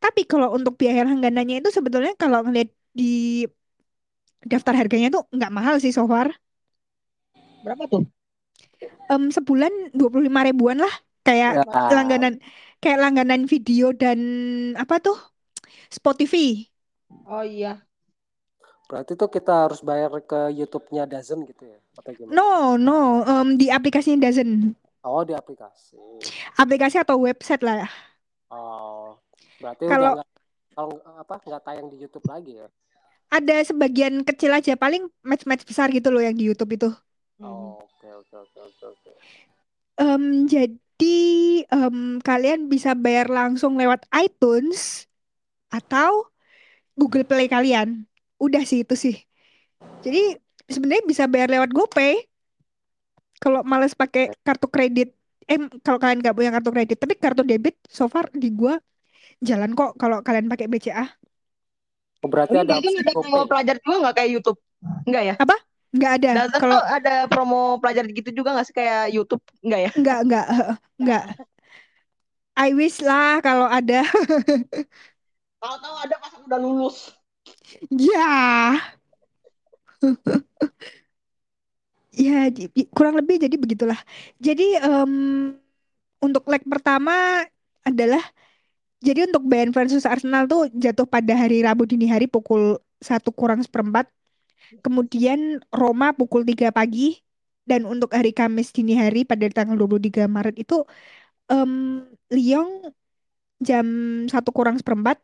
Tapi kalau untuk biaya langganannya itu sebetulnya kalau ngeliat di daftar harganya tuh nggak mahal sih so far. Berapa tuh? Em, sebulan 25 ribuan lah kayak Ya. langganan kayak langganan video dan apa tuh Spotify. Oh iya. Berarti tuh kita harus bayar ke YouTube-nya Dazen gitu ya? Atau gimana? No, no, em, di aplikasinya Dazen. Oh, di aplikasi. Aplikasi atau website lah. Oh, berarti Kalau- kalau apa nggak tayang di YouTube lagi ya? Ada sebagian kecil aja, paling match-match besar gitu loh yang di YouTube itu. Oh, oke oke oke oke oke. Em, jadi em, kalian bisa bayar langsung lewat iTunes atau Google Play kalian. Udah sih itu sih. Jadi sebenarnya bisa bayar lewat GoPay. Kalau males pakai kartu kredit, eh kalau kalian nggak punya kartu kredit, tapi kartu debit so far di gua jalan kok kalau kalian pakai BCA. Oh, berarti ada ada promo pelajar juga nggak kayak YouTube? Enggak ya? Nggak ada. Dazen Kalau ada promo pelajar gitu juga nggak sih kayak YouTube? Enggak ya? nggak nggak eh, nggak. I wish lah kalau ada. Kalau tahu ada pas aku udah lulus. Ya. Ya, kurang lebih jadi begitulah. Jadi em, untuk leg pertama adalah jadi untuk Bayern versus Arsenal tuh jatuh pada hari Rabu dini hari pukul satu kurang seperempat. Kemudian Roma pukul 3 pagi dan untuk hari Kamis dini hari pada tanggal 23 Maret itu em, Lyon jam satu kurang seperempat.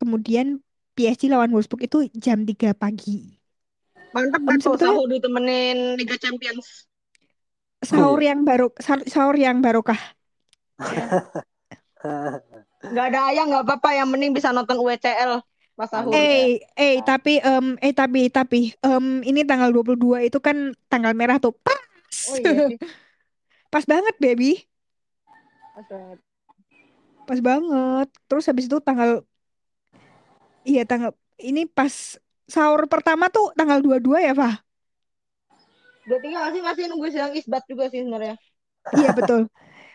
Kemudian PSG lawan Wolfsburg itu jam 3 pagi. Mantap kan tuh sebetulnya- sahur ditemenin Liga Champions. Sahur iya. yang baru sahur, sahur yang barokah. Nggak ada ayah nggak apa-apa. Yang mending bisa nonton UECL pas sahur. Eh, eh tapi em eh tapi tapi em ini tanggal 22 itu kan tanggal merah tuh. Pas. Oh iya sih. Pas banget, baby. Aset. Pas banget. Terus habis itu tanggal Iya, tanggal ini pas sahur pertama tuh tanggal 22 ya? Dua tiga masih masih nunggu sidang isbat juga sih sebenarnya. Iya, betul.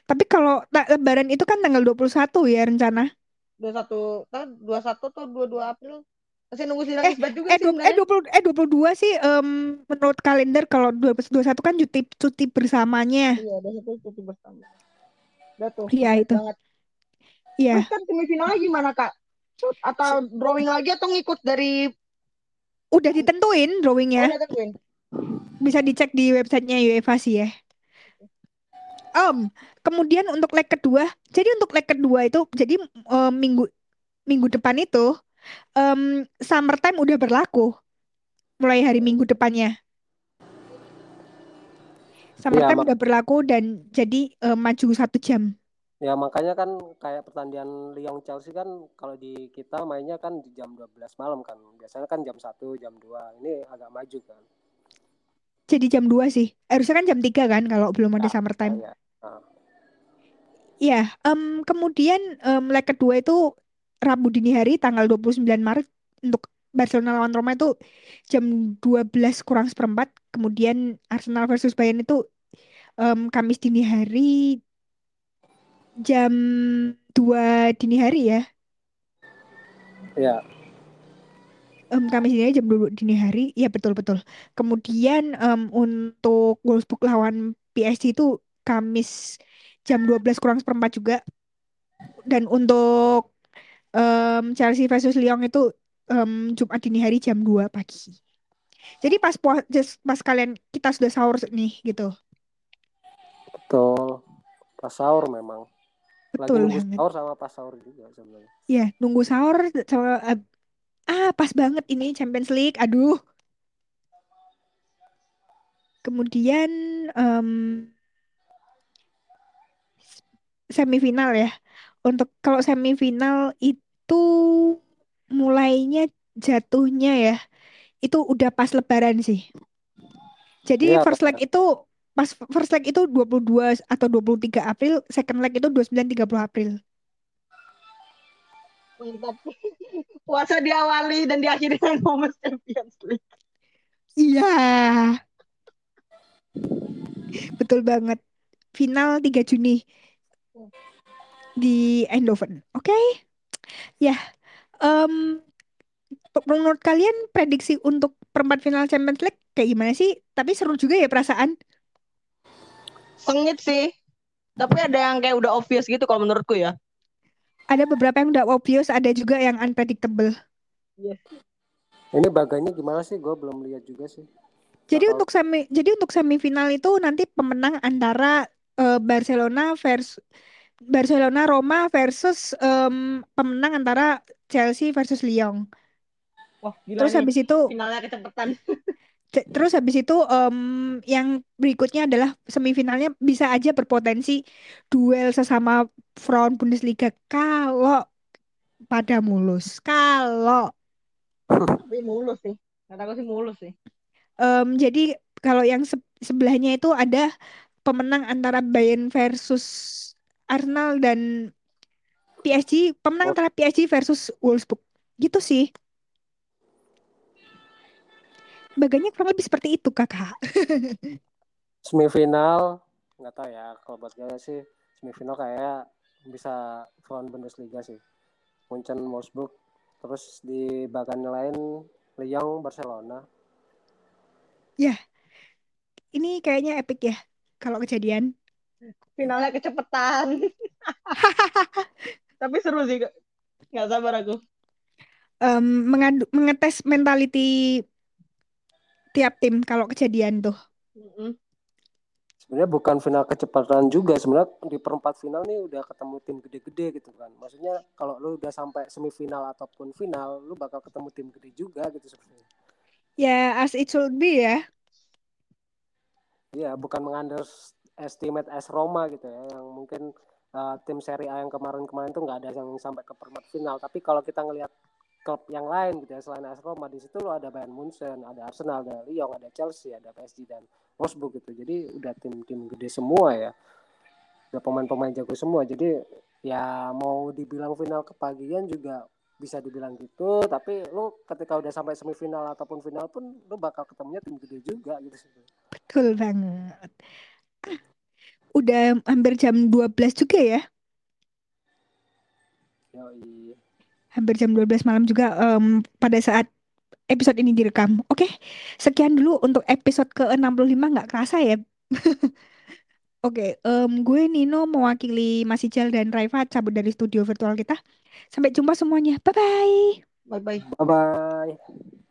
Tapi kalau tak lebaran itu kan tanggal 21 ya rencana. Dua satu, dua satu atau dua dua April. Masih nunggu sidang Eh, isbat juga Eh, sih eh sebenarnya. 20 eh 22 sih em, menurut kalender kalau 21 kan cuti cuti bersamanya. Iya, dua satu cuti bersama. Udah tuh. Iya, itu. Banget. Iya. Terus kan semifinalnya gimana kak? Shoot atau drawing lagi atau ngikut dari Udah ditentuin oh, drawingnya. udah tentuin? Bisa dicek di websitenya UEFA sih ya. Om, kemudian untuk leg kedua, jadi untuk leg kedua itu, jadi em, minggu minggu depan itu, em, summertime udah berlaku, mulai hari minggu depannya. Summertime mak- udah berlaku dan jadi em, maju satu jam. Ya makanya kan kayak pertandingan Lyon Chelsea kan kalau di kita mainnya kan di jam 12 malam kan. Biasanya kan jam 1, jam 2. Ini agak maju kan. Jadi jam 2 sih. Harusnya kan jam 3 kan kalau belum ada summertime. Ya, nah, Iya, em, kemudian em, leg kedua itu Rabu dini hari tanggal 29 Maret untuk Barcelona lawan Roma itu jam 12 kurang seperempat. Kemudian Arsenal versus Bayern itu em, Kamis dini hari jam 2 dini hari ya. ya. Kamis dini hari jam 2 dini hari. Ya betul-betul. Kemudian em, untuk Wolfsburg lawan PSG itu Kamis jam 12 kurang seperempat juga. Dan untuk em, Chelsea versus Lyon itu em, Jumat dini hari jam 2 pagi. Jadi pas puas just pas kalian kita sudah sahur nih gitu. Betul. Pas sahur memang. Lagi Betul nunggu banget. sahur sama pas sahur juga sebenarnya. Iya, nunggu sahur sama ah pas banget ini Champions League. Aduh. Kemudian em, semifinal ya. Untuk kalau semifinal itu mulainya jatuhnya ya. Itu udah pas lebaran sih. Jadi Iya, first leg itu pas first leg itu 22 atau 23 April, second leg itu 29 30 April. Mantap. Puasa diawali dan diakhiri dengan momen Champions League. Iya. Betul banget. Final 3 Juni di Eindhoven. Oke. Ya. Em, pe- menurut kalian prediksi untuk perempat final Champions League kayak gimana sih? Tapi seru juga ya perasaan. Sengit sih. Tapi ada yang kayak udah obvious gitu kalau menurutku ya. Ada beberapa yang udah obvious, ada juga yang unpredictable. Ini baganya gimana sih? Gue belum lihat juga sih. Jadi untuk semi jadi untuk semifinal itu nanti pemenang antara eh, Barcelona versus Barcelona Roma versus em, pemenang antara Chelsea versus Lyon. Wah, gila Terus nih. habis itu Finalnya kecepatan. terus habis itu em, yang berikutnya adalah semifinalnya bisa aja berpotensi duel sesama front Bundesliga kalau pada mulus. Kalau Tapi mulus sih. Kataku sih mulus sih. Em, jadi kalau yang se- sebelahnya itu ada pemenang antara Bayern versus Arsenal dan PSG, pemenang Oh. antara PSG versus Wolfsburg. Gitu sih. Baganya kurang lebih seperti itu, Kakak. Semifinal nggak tahu ya. Kalau buat gue sih semifinal kayak bisa front Bundesliga sih. Munchen, Wolfsburg. Terus di bagian lain Lyon, Barcelona. Ini kayaknya epic ya kalau kejadian. Finalnya kecepatan. Tapi seru sih. Kak. Nggak sabar aku. Em, mengadu- mengetes mentality tiap tim kalau kejadian tuh. Sebenarnya bukan final kecepatan juga. Sebenarnya di perempat final nih udah ketemu tim gede-gede gitu kan. Maksudnya kalau lu udah sampai semifinal ataupun final, lu bakal ketemu tim gede juga gitu sebenarnya. Ya, as it should be ya. Iya, bukan mengunderestimate AS Roma gitu ya, yang mungkin uh, tim Serie A yang kemarin-kemarin tuh nggak ada yang sampai ke perempat final. Tapi kalau kita ngelihat klub yang lain gitu ya selain AS Roma di situ lo ada Bayern Munchen, ada Arsenal, ada Lyon, ada Chelsea, ada PSG dan Wolfsburg gitu. Jadi udah tim-tim gede semua ya. Udah pemain-pemain jago semua. Jadi ya mau dibilang final kepagian juga bisa dibilang gitu, tapi lu ketika udah sampai semifinal ataupun final pun lu bakal ketemunya tim gede juga gitu. Betul banget. Ah, Udah hampir jam 12 juga ya. Yoi. Hampir jam 12 malam juga em, pada saat episode ini direkam. Oke, sekian dulu untuk episode ke-65 nggak kerasa ya. Oke, em, gue Nino mewakili Mas Ijal dan Raifa cabut dari studio virtual kita. Sampai jumpa semuanya. Bye-bye. Bye-bye. Bye bye.